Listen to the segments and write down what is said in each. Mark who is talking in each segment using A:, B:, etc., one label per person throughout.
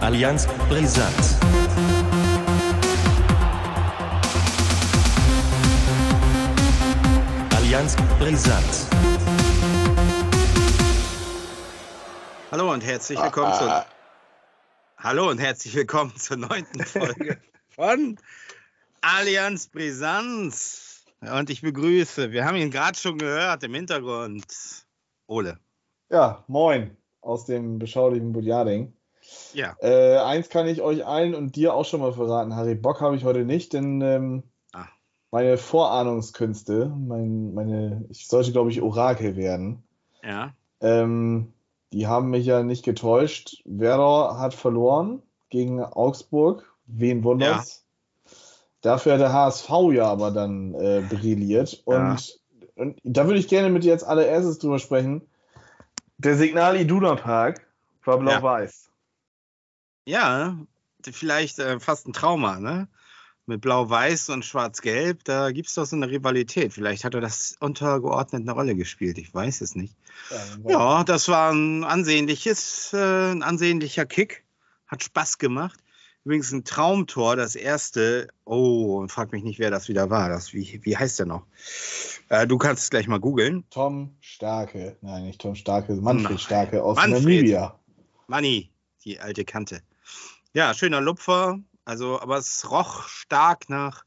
A: Allianz Brisant. Allianz Brisant.
B: Hallo und herzlich willkommen zur Hallo und herzlich willkommen zur neunten Folge von Allianz Brisanz. Und ich begrüße, wir haben ihn gerade schon gehört im Hintergrund, Ole.
C: Ja, moin aus dem beschaulichen Budjading.
B: Ja.
C: Äh, eins kann ich euch allen und dir auch schon mal verraten, Harry. Bock habe ich heute nicht, denn ähm,
B: Ah.
C: meine Vorahnungskünste, mein, meine, ich sollte, glaube ich, Orakel werden,
B: Ja.
C: ähm, die haben mich ja nicht getäuscht. Werder hat verloren gegen Augsburg. Wen wundert's? Dafür hat der HSV ja aber dann äh, brilliert. Und, und da würde ich gerne mit dir jetzt allererstes drüber sprechen. Der Signal Iduna Park war blau-weiß.
B: Ja, vielleicht äh, fast ein Trauma, ne? Mit Blau-Weiß und Schwarz-Gelb, da gibt es doch so eine Rivalität. Vielleicht hat er das untergeordnet eine Rolle gespielt, ich weiß es nicht.
C: Ja,
B: Ja, das war ein ansehnliches, äh, ein ansehnlicher Kick. Hat Spaß gemacht. Übrigens ein Traumtor, das erste. Oh, und frag mich nicht, wer das wieder war. Das, wie, wie heißt der noch? Äh, du kannst es gleich mal googeln.
C: Tom Starke, nein, nicht Tom Starke, Manfred
B: Nein.
C: Starke aus
B: Manfred.
C: Namibia.
B: Manni, die alte Kante. Ja, schöner Lupfer. Also, aber es roch stark nach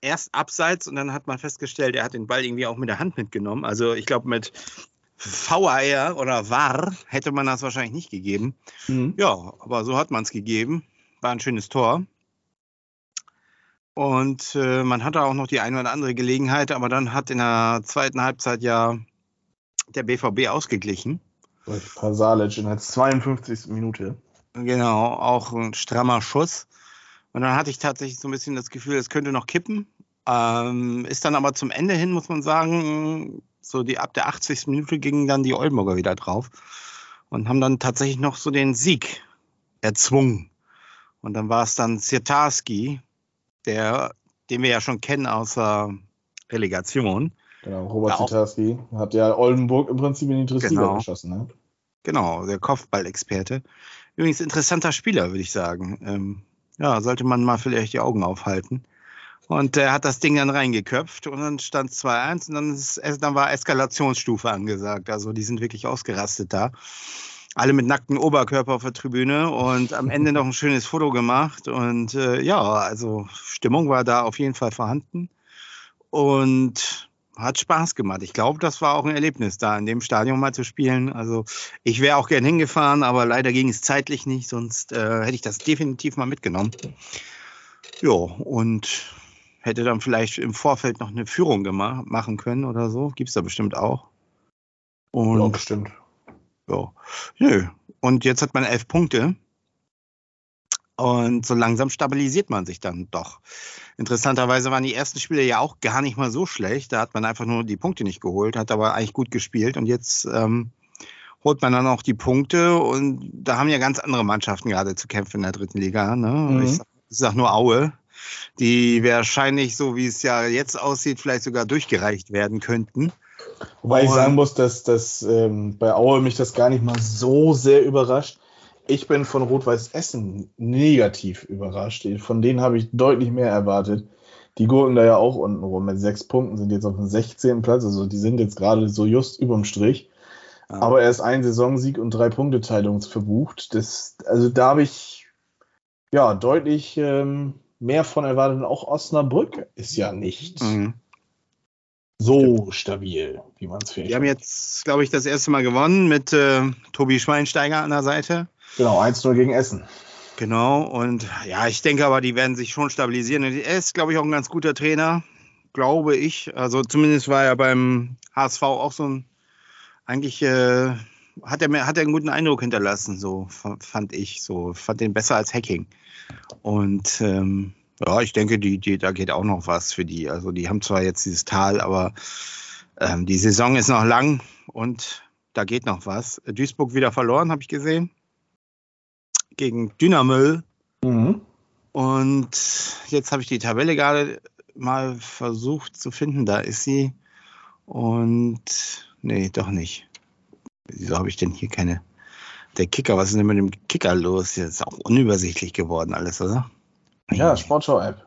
B: erst abseits und dann hat man festgestellt, er hat den Ball irgendwie auch mit der Hand mitgenommen. Also, ich glaube, mit VAR oder VAR hätte man das wahrscheinlich nicht gegeben.
C: Mhm.
B: Ja, aber so hat man es gegeben. War ein schönes Tor. Und äh, man hatte auch noch die eine oder andere Gelegenheit, aber dann hat in der zweiten Halbzeit ja der BVB ausgeglichen.
C: Durch Pasalic in der 52. Minute.
B: Genau, auch ein strammer Schuss. Und dann hatte ich tatsächlich so ein bisschen das Gefühl, es könnte noch kippen. Ähm, ist dann aber zum Ende hin, muss man sagen, so die ab der 80. Minute gingen dann die Oldenburger wieder drauf und haben dann tatsächlich noch so den Sieg erzwungen. Und dann war es dann Siertarski, der, den wir ja schon kennen aus der Relegation.
C: Genau, Robert Zitarski hat ja Oldenburg im Prinzip in die Drittliga
B: Genau.
C: geschossen. Ne?
B: Genau, der Kopfballexperte. Übrigens interessanter Spieler, würde ich sagen. Ähm, ja, sollte man mal vielleicht die Augen aufhalten. Und er hat das Ding dann reingeköpft und dann stand 2-1 und dann, ist, dann war Eskalationsstufe angesagt. Also die sind wirklich ausgerastet da. Alle mit nacktem Oberkörper auf der Tribüne und am Ende noch ein schönes Foto gemacht. Und äh, ja, also Stimmung war da auf jeden Fall vorhanden. Und hat Spaß gemacht. Ich glaube, das war auch ein Erlebnis, da in dem Stadion mal zu spielen. Also ich wäre auch gern hingefahren, aber leider ging es zeitlich nicht, sonst äh, hätte ich das definitiv mal mitgenommen. Ja, und hätte dann vielleicht im Vorfeld noch eine Führung gemacht, machen können oder so. Gibt es da bestimmt auch.
C: Ja,
B: Und
C: bestimmt.
B: Ja, nö. Und jetzt hat man elf Punkte. Und so langsam stabilisiert man sich dann doch. Interessanterweise waren die ersten Spiele ja auch gar nicht mal so schlecht. Da hat man einfach nur die Punkte nicht geholt, hat aber eigentlich gut gespielt. Und jetzt ähm, holt man dann auch die Punkte. Und da haben ja ganz andere Mannschaften gerade zu kämpfen in der dritten Liga. Ne?
C: Mhm.
B: Ich, sag, ich sag nur Aue, die wahrscheinlich, so wie es ja jetzt aussieht, vielleicht sogar durchgereicht werden könnten.
C: Wobei ich sagen muss, dass, dass ähm, bei Aue mich das gar nicht mal so sehr überrascht. Ich bin von Rot-Weiß Essen negativ überrascht. Von denen habe ich deutlich mehr erwartet. Die gurken da ja auch unten rum. Mit sechs Punkten sind jetzt auf dem 16. Platz. Also die sind jetzt gerade so just überm Strich.
B: Ja.
C: Aber erst ein Saisonsieg und drei Punkteteilung verbucht. Das, also da habe ich ja deutlich ähm, mehr von erwartet. Und auch Osnabrück ist ja nicht
B: Mhm.
C: So stabil, wie man es vielleicht
B: Die haben jetzt, glaube ich, das erste Mal gewonnen mit äh, Tobi Schweinsteiger an der Seite.
C: Genau, 1-0 gegen Essen.
B: Genau. Und ja, ich denke aber, die werden sich schon stabilisieren. Und Er ist, glaube ich, auch ein ganz guter Trainer, glaube ich. Also zumindest war er beim HSV auch so ein, eigentlich äh, hat er mir, hat er einen guten Eindruck hinterlassen, so fand ich. So fand den besser als Hacking. Und ähm, ja, ich denke, die, die, da geht auch noch was für die. Also die haben zwar jetzt dieses Tal, aber ähm, die Saison ist noch lang und da geht noch was. Duisburg wieder verloren, habe ich gesehen. Gegen Dynamo.
C: Mhm.
B: Und jetzt habe ich die Tabelle gerade mal versucht zu finden. Da ist sie. Und nee, doch nicht. Wieso habe ich denn hier keine der Kicker, was ist denn mit dem Kicker los? Das ist auch unübersichtlich geworden alles, oder?
C: Ja, Sportschau-App.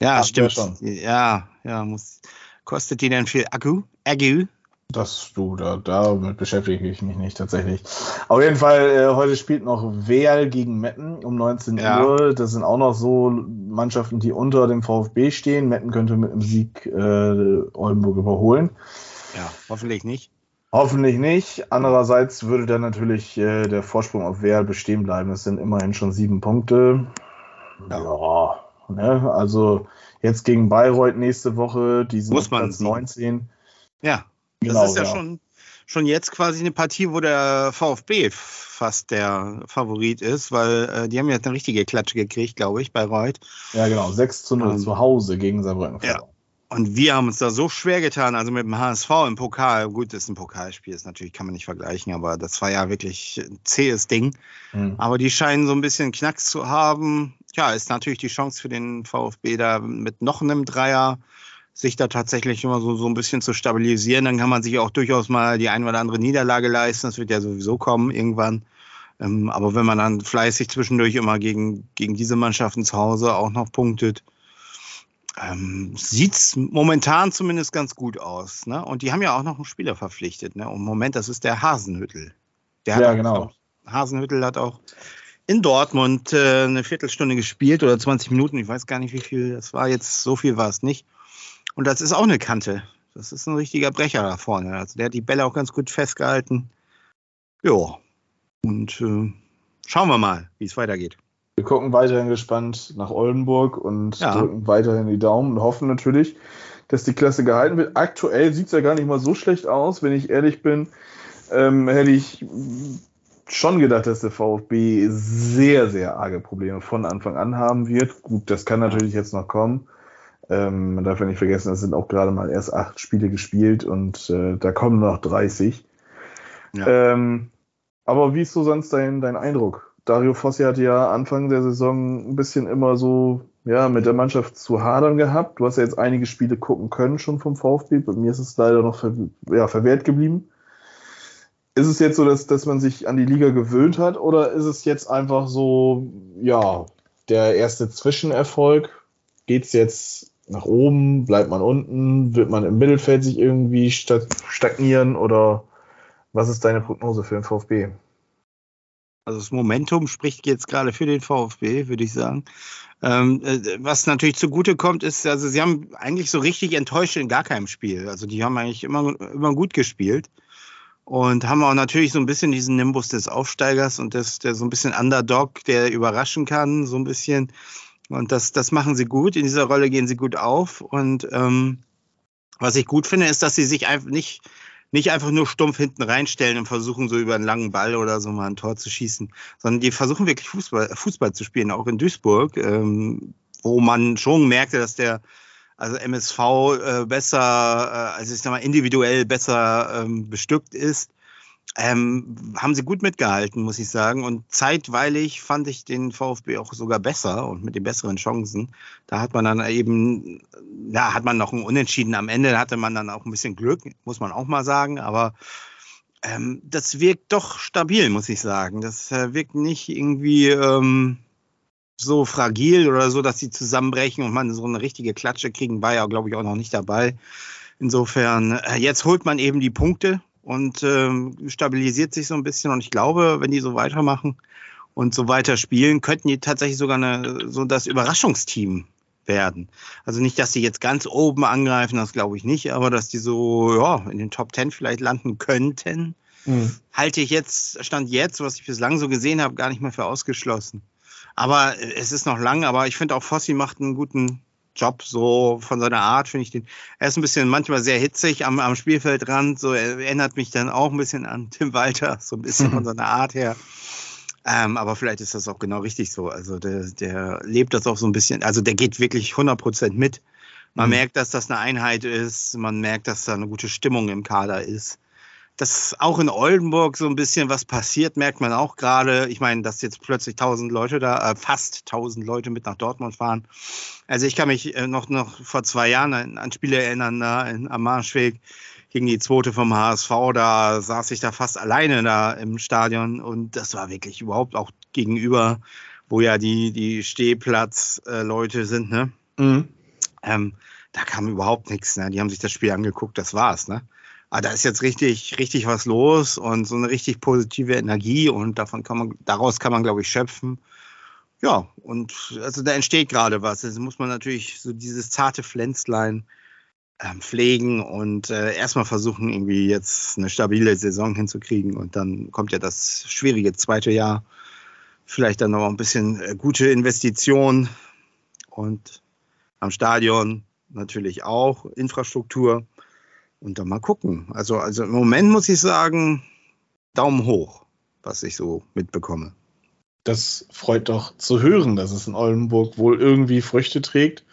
B: Ja,
C: wir
B: stimmt.
C: schon.
B: Ja, ja, muss. Kostet die denn viel Akku? Akku?
C: Das du, da, damit beschäftige ich mich nicht tatsächlich. Auf jeden Fall, äh, heute spielt noch Weal gegen Metten um 19
B: Ja.
C: Uhr. Das sind auch noch so Mannschaften, die unter dem VfB stehen. Metten könnte mit einem Sieg äh, Oldenburg überholen.
B: Ja, hoffentlich nicht.
C: Hoffentlich nicht. Andererseits würde dann natürlich äh, der Vorsprung auf Weal bestehen bleiben. Das sind immerhin schon sieben Punkte.
B: Ja.
C: Ne? also jetzt gegen Bayreuth nächste Woche, die sind
B: Muss man
C: Platz
B: siegen.
C: 19.
B: Ja,
C: Genau,
B: das ist ja,
C: ja.
B: Schon, schon jetzt quasi eine Partie, wo der VfB fast der Favorit ist, weil äh, die haben jetzt eine richtige Klatsche gekriegt, glaube ich, bei Reut.
C: Ja, genau. 6 zu 0
B: Ähm,
C: zu Hause gegen Saarbrücken.
B: ja. Und wir haben uns da so schwer getan, also mit dem HSV im Pokal. Gut, das ist ein Pokalspiel, ist natürlich, kann man nicht vergleichen, aber das war ja wirklich ein zähes Ding.
C: Mhm.
B: Aber die scheinen so ein bisschen Knacks zu haben. Ja, ist natürlich die Chance für den VfB da mit noch einem Dreier sich da tatsächlich immer so, so ein bisschen zu stabilisieren. Dann kann man sich auch durchaus mal die ein oder andere Niederlage leisten. Das wird ja sowieso kommen irgendwann. Ähm, aber wenn man dann fleißig zwischendurch immer gegen, gegen diese Mannschaften zu Hause auch noch punktet, ähm, sieht es momentan zumindest ganz gut aus. Ne? Und die haben ja auch noch einen Spieler verpflichtet. Ne? Und im Moment, das ist der Hasenhüttel. Der hat
C: Ja,
B: auch-
C: genau.
B: Hasenhüttel hat auch in Dortmund äh, eine Viertelstunde gespielt oder 20 Minuten. Ich weiß gar nicht, wie viel das war jetzt. So viel war es nicht. Und das ist auch eine Kante. Das ist ein richtiger Brecher da vorne. Also der hat die Bälle auch ganz gut festgehalten. Ja. Und äh, schauen wir mal, wie es weitergeht.
C: Wir gucken weiterhin gespannt nach Oldenburg und
B: Ja.
C: drücken weiterhin die Daumen und hoffen natürlich, dass die Klasse gehalten wird. Aktuell sieht es ja gar nicht mal so schlecht aus, wenn ich ehrlich bin. Ähm, hätte ich schon gedacht, dass der VfB sehr, sehr arge Probleme von Anfang an haben wird. Gut, das kann natürlich jetzt noch kommen. Ähm, man darf ja nicht vergessen, es sind auch gerade mal erst acht Spiele gespielt und äh, da kommen noch 30.
B: Ja.
C: Ähm, aber wie ist so sonst dein, dein Eindruck? Dario Fossi hatte ja Anfang der Saison ein bisschen immer so ja, mit der Mannschaft zu hadern gehabt. Du hast ja jetzt einige Spiele gucken können schon vom VfB. Bei mir ist es leider noch ver ja, verwehrt geblieben. Ist es jetzt so, dass, dass man sich an die Liga gewöhnt hat oder ist es jetzt einfach so, ja, der erste Zwischenerfolg? Geht es jetzt nach oben? Bleibt man unten? Wird man im Mittelfeld sich irgendwie sta- stagnieren oder was ist deine Prognose für den VfB?
B: Also das Momentum spricht jetzt gerade für den VfB, würde ich sagen. Ähm, äh, was natürlich zugute kommt, ist, also sie haben eigentlich so richtig enttäuscht in gar keinem Spiel. Also die haben eigentlich immer, immer gut gespielt und haben auch natürlich so ein bisschen diesen Nimbus des Aufsteigers und des, der so ein bisschen Underdog, der überraschen kann, so ein bisschen. Und das, das machen sie gut. In dieser Rolle gehen sie gut auf. Und ähm, was ich gut finde, ist, dass sie sich einfach nicht, nicht einfach nur stumpf hinten reinstellen und versuchen, so über einen langen Ball oder so mal ein Tor zu schießen, sondern die versuchen wirklich Fußball, Fußball zu spielen, auch in Duisburg, ähm, wo man schon merkte, dass der also MSV äh, besser, äh, also ich sag mal, individuell besser ähm, bestückt ist. Ähm, haben sie gut mitgehalten, muss ich sagen. Und zeitweilig fand ich den VfB auch sogar besser und mit den besseren Chancen. Da hat man dann eben, ja, hat man noch ein Unentschieden am Ende, da hatte man dann auch ein bisschen Glück, muss man auch mal sagen. Aber ähm, das wirkt doch stabil, muss ich sagen. Das äh, wirkt nicht irgendwie ähm, so fragil oder so, dass sie zusammenbrechen und man so eine richtige Klatsche kriegen, war ja, glaube ich, auch noch nicht dabei. Insofern, äh, jetzt holt man eben die Punkte und ähm, stabilisiert sich so ein bisschen. Und ich glaube, wenn die so weitermachen und so weiter spielen, könnten die tatsächlich sogar eine, so das Überraschungsteam werden. Also nicht, dass die jetzt ganz oben angreifen, das glaube ich nicht, aber dass die so ja, in den Top Ten vielleicht landen könnten, halte ich jetzt, Stand jetzt, was ich bislang so gesehen habe, gar nicht mehr für ausgeschlossen. Aber äh, es ist noch lang, aber ich finde auch Fossi macht einen guten Job, so von seiner Art finde ich den. Er ist ein bisschen manchmal sehr hitzig am, am Spielfeldrand, so er erinnert mich dann auch ein bisschen an Tim Walter, so ein bisschen von seiner Art her. Ähm, aber vielleicht ist das auch genau richtig so. Also der, der lebt das auch so ein bisschen, also der geht wirklich 100% mit. Man
C: Mhm.
B: merkt, dass das eine Einheit ist, man merkt, dass da eine gute Stimmung im Kader ist. Dass auch in Oldenburg so ein bisschen was passiert, merkt man auch gerade. Ich meine, dass jetzt plötzlich tausend Leute da, äh, fast tausend Leute mit nach Dortmund fahren. Also ich kann mich äh, noch, noch vor zwei Jahren an, an Spiele erinnern, da in, am Marschweg gegen die zweite vom HSV, da saß ich da fast alleine da im Stadion und das war wirklich überhaupt auch gegenüber, wo ja die, die Stehplatz-Leute sind, ne? Mhm. Ähm, da kam überhaupt nichts, ne? Die haben sich das Spiel angeguckt, das war's, ne? Aber da ist jetzt richtig, richtig was los und so eine richtig positive Energie und davon kann man, daraus kann man, glaube ich, schöpfen. Ja, und also da entsteht gerade was. Also muss man natürlich so dieses zarte Pflänzlein ähm, pflegen und äh, erstmal versuchen, irgendwie jetzt eine stabile Saison hinzukriegen. Und dann kommt ja das schwierige zweite Jahr. Vielleicht dann noch ein bisschen äh, gute Investition und am Stadion natürlich auch Infrastruktur. Und dann mal gucken. Also, also im Moment muss ich sagen, Daumen hoch, was ich so mitbekomme.
C: Das freut doch zu hören, dass es in Oldenburg wohl irgendwie Früchte trägt.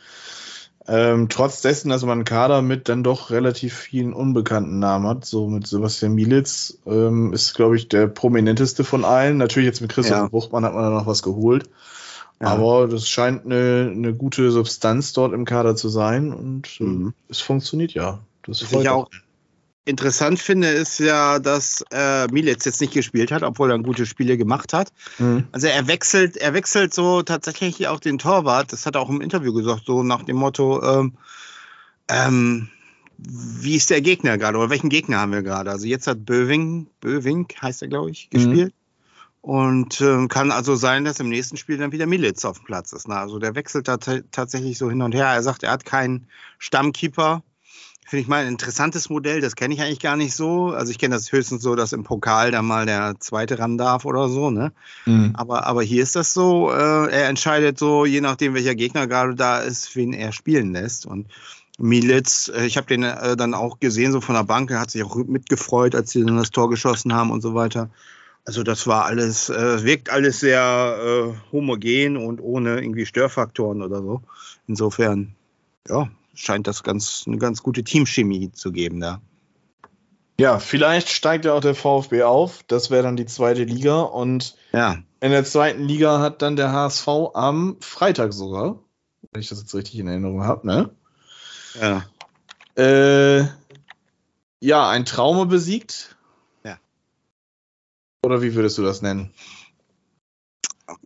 C: Ähm, trotz dessen, dass man einen Kader mit dann doch relativ vielen unbekannten Namen hat, so mit Sebastian Mielitz, ähm, ist, glaube ich, der prominenteste von allen. Natürlich jetzt mit Christoph ja. Buchmann hat man da noch was geholt. Ja. Aber das scheint eine, eine gute Substanz dort im Kader zu sein und äh, mhm. es funktioniert ja.
B: Das Was ich auch interessant finde, ist ja, dass äh, Militz jetzt nicht gespielt hat, obwohl er gute Spiele gemacht hat. Mhm. Also er wechselt, er wechselt so tatsächlich auch den Torwart. Das hat er auch im Interview gesagt, so nach dem Motto, ähm, ähm, wie ist der Gegner gerade oder welchen Gegner haben wir gerade? Also jetzt hat Böving, Böving heißt er, glaube ich, gespielt. Mhm. Und ähm, kann also sein, dass im nächsten Spiel dann wieder Militz auf dem Platz ist. Ne? Also der wechselt da tatsächlich so hin und her. Er sagt, er hat keinen Stammkeeper Finde ich mal ein interessantes Modell, das kenne ich eigentlich gar nicht so. Also ich kenne das höchstens so, dass im Pokal dann mal der zweite ran darf oder so, ne? Mhm. Aber, aber hier ist das so, äh, er entscheidet so, je nachdem, welcher Gegner gerade da ist, wen er spielen lässt. Und Militz, äh, ich habe den äh, dann auch gesehen, so von der Bank, er hat sich auch mitgefreut, als sie dann das Tor geschossen haben und so weiter. Also das war alles, äh, wirkt alles sehr äh, homogen und ohne irgendwie Störfaktoren oder so. Insofern, ja, scheint das ganz, eine ganz gute Teamchemie zu geben da.
C: Ja, vielleicht steigt ja auch der VfB auf. Das wäre dann die zweite Liga. Und ja. in der zweiten Liga hat dann der HSV am Freitag sogar, wenn ich das jetzt richtig in Erinnerung habe, ne? Ja. Äh, ja, ein Traume besiegt. Ja. Oder wie würdest du das nennen?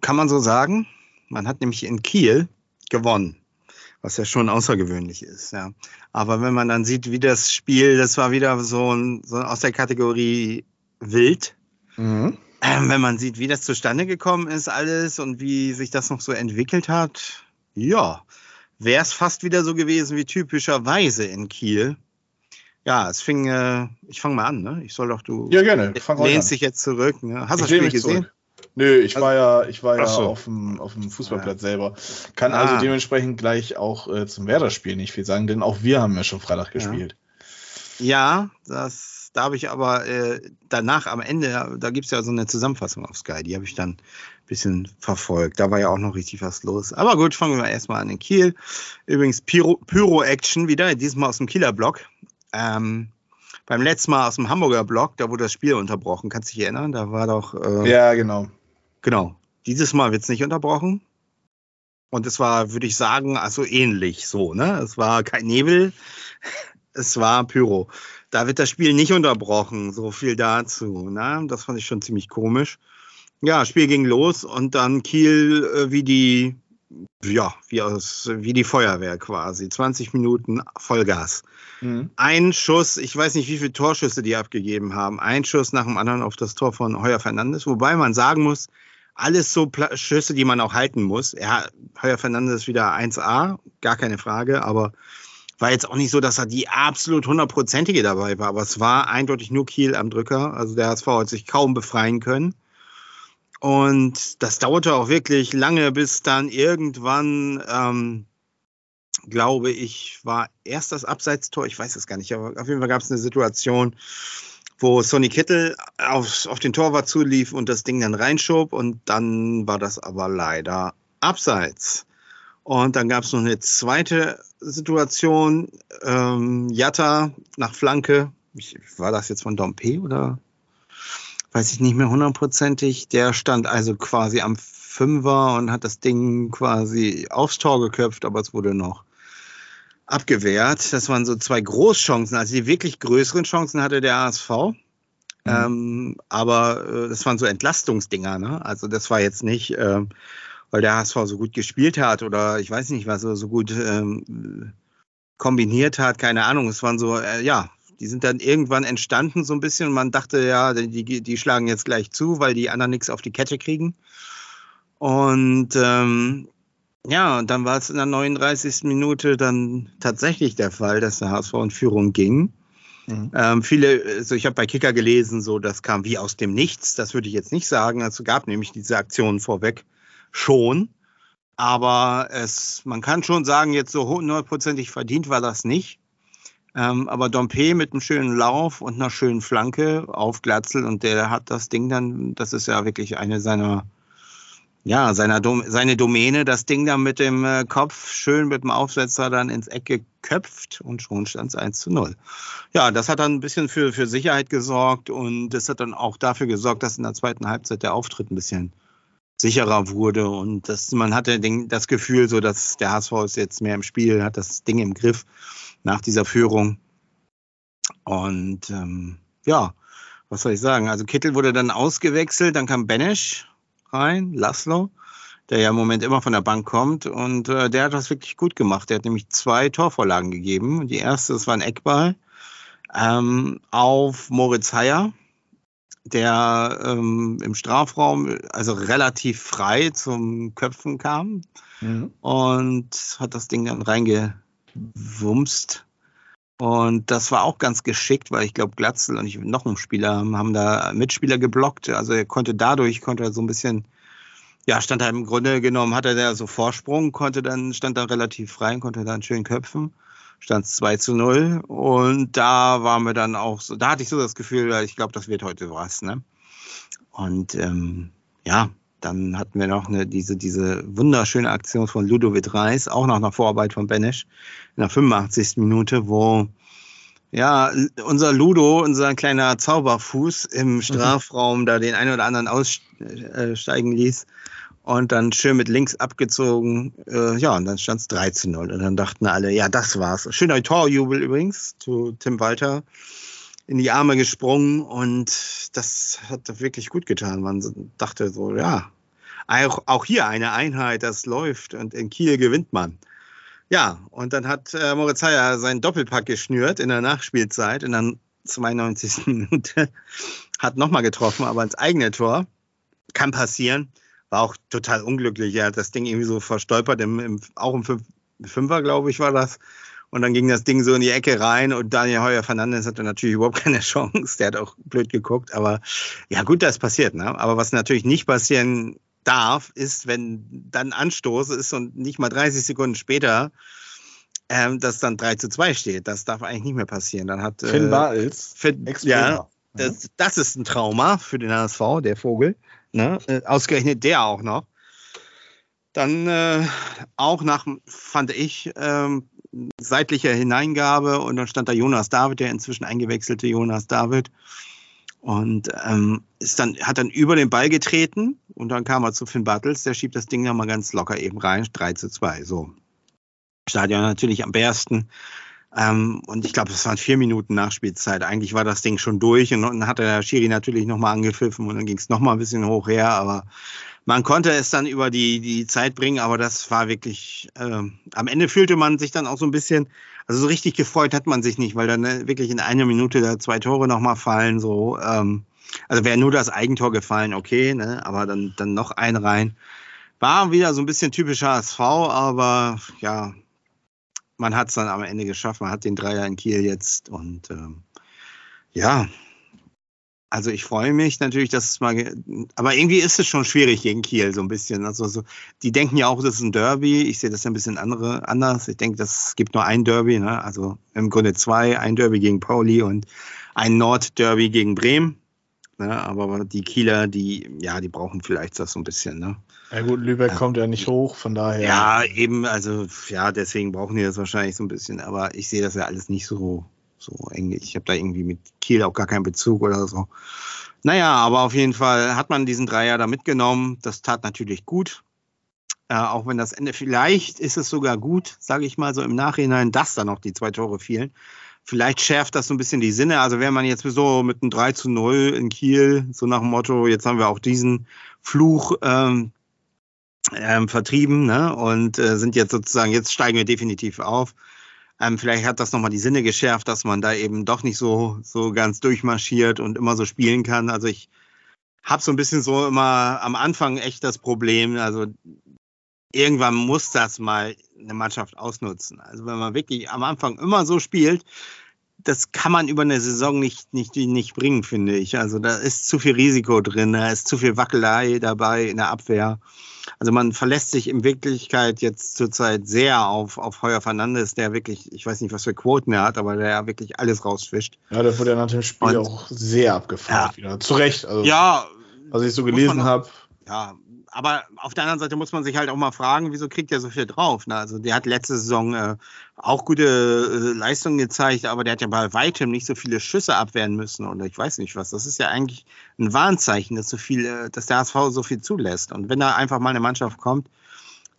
B: Kann man so sagen. Man hat nämlich in Kiel gewonnen was ja schon außergewöhnlich ist. Ja. Aber wenn man dann sieht, wie das Spiel, das war wieder so, ein, so aus der Kategorie wild. Mhm. Ähm, wenn man sieht, wie das zustande gekommen ist, alles und wie sich das noch so entwickelt hat, ja, wäre es fast wieder so gewesen wie typischerweise in Kiel. Ja, es fing, äh, ich fange mal an, ne? Ich soll doch, du
C: ja, gerne.
B: lehnst dich jetzt zurück. Ne? Hast du das Spiel gesehen? Zurück.
C: Nö, ich also, war ja, ich war ja so. auf, dem, auf dem Fußballplatz ja. selber. Kann also ah. also dementsprechend gleich auch äh, zum Werder-Spiel nicht viel sagen, denn auch wir haben ja schon Freitag gespielt.
B: Ja, das, da habe ich aber äh, danach am Ende, da gibt es ja so eine Zusammenfassung auf Sky, die habe ich dann ein bisschen verfolgt. Da war ja auch noch richtig was los. Aber gut, fangen wir erstmal an in Kiel. Übrigens Pyro-Action wieder, diesmal aus dem Kieler Block. Ähm, beim letzten Mal aus dem Hamburger Block, da wurde das Spiel unterbrochen. Kannst du dich erinnern? Da war doch.
C: Äh, ja, genau.
B: Genau. Dieses Mal wird es nicht unterbrochen. Und es war, würde ich sagen, also ähnlich so. Ne? Es war kein Nebel, es war Pyro. Da wird das Spiel nicht unterbrochen. So viel dazu. Ne? Das fand ich schon ziemlich komisch. Ja, Spiel ging los und dann Kiel äh, wie die, ja, wie aus, wie die Feuerwehr quasi. 20 Minuten Vollgas. Mhm. Ein Schuss, ich weiß nicht, wie viele Torschüsse die abgegeben haben. Ein Schuss nach dem anderen auf das Tor von Heuer Fernandes. Wobei man sagen muss, alles so Pla Schüsse, die man auch halten muss. Ja, Heuer Fernandes wieder 1A, gar keine Frage, aber war jetzt auch nicht so, dass er die absolut hundertprozentige dabei war, aber es war eindeutig nur Kiel am Drücker. Also der HSV hat sich kaum befreien können. Und das dauerte auch wirklich lange, bis dann irgendwann ähm, glaube ich, war erst das Abseitstor, ich weiß es gar nicht, aber auf jeden Fall gab es eine Situation, wo Sonny Kittel auf, auf den Torwart zulief und das Ding dann reinschob und dann war das aber leider abseits. Und dann gab es noch eine zweite Situation, ähm, Jatta nach Flanke, ich, war das jetzt von Dompe oder weiß ich nicht mehr hundertprozentig, der stand also quasi am Fünfer und hat das Ding quasi aufs Tor geköpft, aber es wurde noch abgewehrt. Das waren so zwei Großchancen. Also die wirklich größeren Chancen hatte der ASV. Mhm. Ähm, aber äh, das waren so Entlastungsdinger. Ne? Also das war jetzt nicht, äh, weil der HSV so gut gespielt hat oder ich weiß nicht, was er so gut ähm, kombiniert hat. Keine Ahnung. Es waren so, äh, ja, die sind dann irgendwann entstanden so ein bisschen und man dachte, ja, die, die schlagen jetzt gleich zu, weil die anderen nichts auf die Kette kriegen. Und ähm, ja, und dann war es in der 39. Minute dann tatsächlich der Fall, dass der HSV in Führung ging. Mhm. Ähm, viele, also ich habe bei Kicker gelesen, so das kam wie aus dem Nichts. Das würde ich jetzt nicht sagen. Es gab nämlich diese Aktionen vorweg schon. Aber es, man kann schon sagen, jetzt so hundertprozentig verdient war das nicht. Ähm, aber Dompe mit einem schönen Lauf und einer schönen Flanke auf Glatzel und der hat das Ding dann, das ist ja wirklich eine seiner ja, seiner Dom seine Domäne, das Ding dann mit dem äh, Kopf schön mit dem Aufsetzer dann ins Eck geköpft und schon stand es 1 zu 0. Ja, das hat dann ein bisschen für, für Sicherheit gesorgt und das hat dann auch dafür gesorgt, dass in der zweiten Halbzeit der Auftritt ein bisschen sicherer wurde und das, man hatte den, das Gefühl, so dass der HSV ist jetzt mehr im Spiel, hat das Ding im Griff nach dieser Führung. Und ähm, ja, was soll ich sagen? Also Kittel wurde dann ausgewechselt, dann kam Benesch rein, Laszlo, der ja im Moment immer von der Bank kommt. Und äh, der hat das wirklich gut gemacht. Der hat nämlich zwei Torvorlagen gegeben. Die erste, das war ein Eckball ähm, auf Moritz Heyer, der ähm, im Strafraum also relativ frei zum Köpfen kam mhm. und hat das Ding dann reingewumst. Und das war auch ganz geschickt, weil ich glaube, Glatzel und ich, noch ein Spieler haben da Mitspieler geblockt. Also er konnte dadurch, konnte er so ein bisschen, ja, stand er im Grunde genommen, hatte er so Vorsprung, konnte dann, stand da relativ frei, konnte dann schön köpfen. Stand es 2 zu 0. Und da waren wir dann auch so, da hatte ich so das Gefühl, ich glaube, das wird heute was, ne? Und ähm, ja, dann hatten wir noch eine, diese, diese wunderschöne Aktion von Ludovic Reis, auch noch nach Vorarbeit von Benesch in der 85. Minute, wo ja, unser Ludo, unser kleiner Zauberfuß im mhm. Strafraum mhm. da den einen oder anderen aussteigen ließ und dann schön mit links abgezogen. Äh, ja, und dann stand es 13 0 und dann dachten alle, ja, das war's. Schöner Torjubel übrigens zu Tim Walter in die Arme gesprungen und das hat wirklich gut getan. Man dachte so, ja, auch, auch hier eine Einheit, das läuft und in Kiel gewinnt man. Ja, und dann hat äh, Moritz Heyer seinen Doppelpack geschnürt in der Nachspielzeit in der 92. Minute. Hat nochmal getroffen, aber ins eigene Tor. Kann passieren. War auch total unglücklich. Er hat das Ding irgendwie so verstolpert, im, im, auch im Fünfer, glaube ich, war das. Und dann ging das Ding so in die Ecke rein und Daniel Heuer Fernandes hatte natürlich überhaupt keine Chance. Der hat auch blöd geguckt. Aber ja, gut, das passiert. Ne? Aber was natürlich nicht passieren darf, ist, wenn dann Anstoß ist und nicht mal 30 Sekunden später ähm, dass dann 3 zu 2 steht. Das darf eigentlich nicht mehr passieren. Dann hat,
C: Finn äh, Bartels,
B: Finn, ja, das, das, ist ein Trauma für den HSV, der Vogel. Ne? Äh, ausgerechnet der auch noch. Dann äh, auch nach, fand ich, ähm, seitlicher Hineingabe und dann stand da Jonas David, der inzwischen eingewechselte Jonas David. Und ähm, ist dann, hat dann über den Ball getreten und dann kam er zu Finn Bartels, der schiebt das Ding nochmal ganz locker eben rein, 3 zu 2. So. Stadion natürlich am besten. Ähm, und ich glaube, es waren vier Minuten Nachspielzeit. Eigentlich war das Ding schon durch und dann hat der Schiri natürlich nochmal angepfiffen und dann ging es nochmal ein bisschen hoch her. Aber man konnte es dann über die, die Zeit bringen, aber das war wirklich, äh, am Ende fühlte man sich dann auch so ein bisschen, also so richtig gefreut hat man sich nicht, weil dann äh, wirklich in einer Minute da zwei Tore nochmal fallen, so, ähm, also wäre nur das Eigentor gefallen, okay, ne, aber dann, dann noch ein rein. War wieder so ein bisschen typischer HSV, aber ja, man hat es dann am Ende geschafft, man hat den Dreier in Kiel jetzt und ähm, ja, also ich freue mich natürlich, dass es mal, aber irgendwie ist es schon schwierig gegen Kiel so ein bisschen. Also so, die denken ja auch, das ist ein Derby. Ich sehe das ein bisschen andere, anders. Ich denke, es gibt nur ein Derby, ne? also im Grunde zwei, ein Derby gegen Pauli und ein Nord-Derby gegen Bremen. Ne? Aber die Kieler, die, ja, die brauchen vielleicht das so ein bisschen. Ne?
C: Ja gut, Lübeck ja. kommt ja nicht hoch, von daher.
B: Ja, eben, also ja, deswegen brauchen die das wahrscheinlich so ein bisschen. Aber ich sehe das ja alles nicht so so. Ich habe da irgendwie mit Kiel auch gar keinen Bezug oder so. Naja, aber auf jeden Fall hat man diesen Dreier da mitgenommen. Das tat natürlich gut. Äh, auch wenn das Ende, vielleicht ist es sogar gut, sage ich mal so im Nachhinein, dass da noch die zwei Tore fielen. Vielleicht schärft das so ein bisschen die Sinne. Also wäre man jetzt so mit einem 3 zu 0 in Kiel, so nach dem Motto, jetzt haben wir auch diesen Fluch ähm, ähm, vertrieben ne? und äh, sind jetzt sozusagen, jetzt steigen wir definitiv auf. Ähm, vielleicht hat das nochmal die Sinne geschärft, dass man da eben doch nicht so, so ganz durchmarschiert und immer so spielen kann. Also ich habe so ein bisschen so immer am Anfang echt das Problem, also irgendwann muss das mal eine Mannschaft ausnutzen. Also wenn man wirklich am Anfang immer so spielt, das kann man über eine Saison nicht, nicht, nicht bringen, finde ich. Also da ist zu viel Risiko drin, da ist zu viel Wackelei dabei in der Abwehr. Also man verlässt sich in Wirklichkeit jetzt zurzeit sehr auf, auf Heuer Fernandes, der wirklich, ich weiß nicht, was für Quoten er hat, aber der wirklich alles rausfischt.
C: Ja, der wurde ja nach dem Spiel Und, auch sehr abgefragt ja. wieder. Zu Recht.
B: Also, ja.
C: Was ich so gelesen habe.
B: Ja, aber auf der anderen Seite muss man sich halt auch mal fragen, wieso kriegt er so viel drauf? Ne? Also der hat letzte Saison äh, auch gute äh, Leistungen gezeigt, aber der hat ja bei weitem nicht so viele Schüsse abwehren müssen oder ich weiß nicht was. Das ist ja eigentlich ein Warnzeichen, dass so viel, äh, dass der HSV so viel zulässt. Und wenn da einfach mal eine Mannschaft kommt,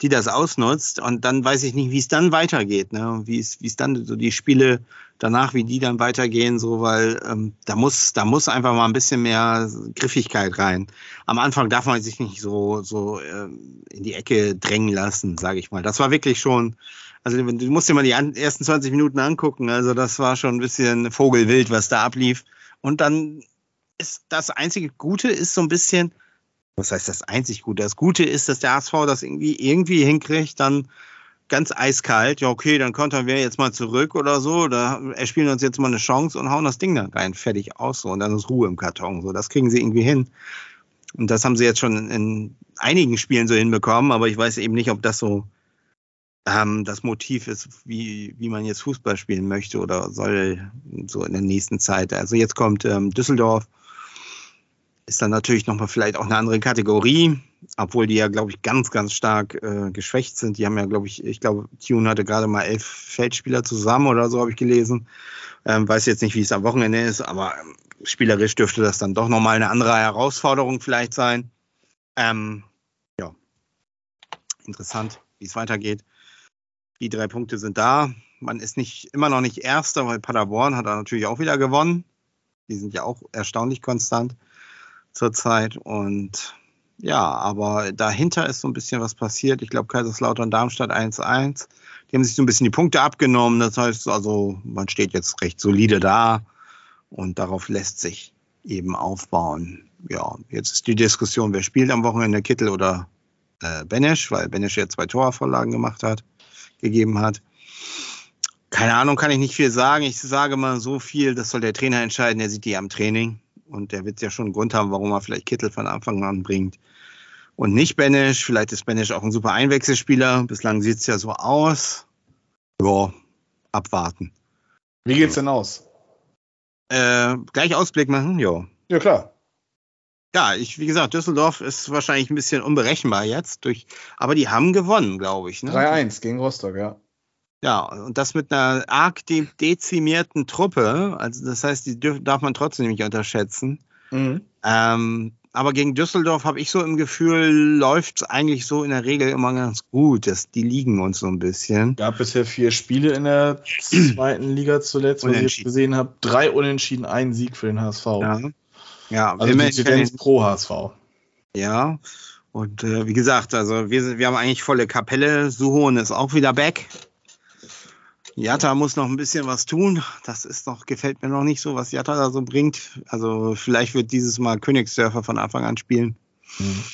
B: die das ausnutzt. Und dann weiß ich nicht, wie es dann weitergeht, ne? wie es dann so die Spiele danach, wie die dann weitergehen, so, weil ähm, da muss, da muss einfach mal ein bisschen mehr Griffigkeit rein. Am Anfang darf man sich nicht so, so ähm, in die Ecke drängen lassen, sage ich mal. Das war wirklich schon, also du musst dir mal die ersten 20 Minuten angucken. Also das war schon ein bisschen Vogelwild, was da ablief. Und dann ist das einzige Gute ist so ein bisschen, was heißt das einzig Gute? Das Gute ist, dass der HSV das irgendwie, irgendwie hinkriegt, dann ganz eiskalt, ja okay, dann kontern wir jetzt mal zurück oder so, da erspielen uns jetzt mal eine Chance und hauen das Ding dann rein, fertig aus so und dann ist Ruhe im Karton, so, das kriegen sie irgendwie hin. Und das haben sie jetzt schon in einigen Spielen so hinbekommen, aber ich weiß eben nicht, ob das so ähm, das Motiv ist, wie, wie man jetzt Fußball spielen möchte oder soll so in der nächsten Zeit. Also jetzt kommt ähm, Düsseldorf, ist dann natürlich nochmal vielleicht auch eine andere Kategorie, obwohl die ja, glaube ich, ganz, ganz stark äh, geschwächt sind. Die haben ja, glaube ich, ich glaube, Tune hatte gerade mal elf Feldspieler zusammen oder so, habe ich gelesen. Ähm, weiß jetzt nicht, wie es am Wochenende ist, aber ähm, spielerisch dürfte das dann doch nochmal eine andere Herausforderung vielleicht sein. Ähm, ja, interessant, wie es weitergeht. Die drei Punkte sind da. Man ist nicht immer noch nicht Erster, weil Paderborn hat da natürlich auch wieder gewonnen. Die sind ja auch erstaunlich konstant zurzeit. Und ja, aber dahinter ist so ein bisschen was passiert. Ich glaube, Kaiserslautern Darmstadt 1-1. Die haben sich so ein bisschen die Punkte abgenommen. Das heißt also, man steht jetzt recht solide da und darauf lässt sich eben aufbauen. Ja, jetzt ist die Diskussion, wer spielt am Wochenende, Kittel oder äh, Benesch, weil Benesch ja zwei Torvorlagen gemacht hat, gegeben hat. Keine Ahnung, kann ich nicht viel sagen. Ich sage mal so viel, das soll der Trainer entscheiden, der sieht die am Training. Und der wird ja schon einen Grund haben, warum er vielleicht Kittel von Anfang an bringt. Und nicht Benisch. Vielleicht ist Benisch auch ein super Einwechselspieler. Bislang sieht es ja so aus. Ja, abwarten.
C: Wie geht's denn aus?
B: Äh, gleich Ausblick machen, ja.
C: Ja, klar.
B: Ja, ich, wie gesagt, Düsseldorf ist wahrscheinlich ein bisschen unberechenbar jetzt, durch, aber die haben gewonnen, glaube ich.
C: Ne? 3-1 gegen Rostock, ja.
B: Ja, und das mit einer arg de dezimierten Truppe. Also das heißt, die darf man trotzdem nicht unterschätzen. Mhm. Ähm, aber gegen Düsseldorf habe ich so im Gefühl, läuft es eigentlich so in der Regel immer ganz gut. Das, die liegen uns so ein bisschen.
C: Gab bisher vier Spiele in der zweiten Liga zuletzt, was ich gesehen habe. Drei Unentschieden, ein Sieg für den HSV.
B: Ja, ja
C: also die pro HSV.
B: Ja, und äh, wie gesagt, also wir, wir haben eigentlich volle Kapelle. Suhonen ist auch wieder back. Jatta muss noch ein bisschen was tun. Das ist noch, gefällt mir noch nicht so, was Jatta da so bringt. Also vielleicht wird dieses Mal Königssurfer von Anfang an spielen. Mhm.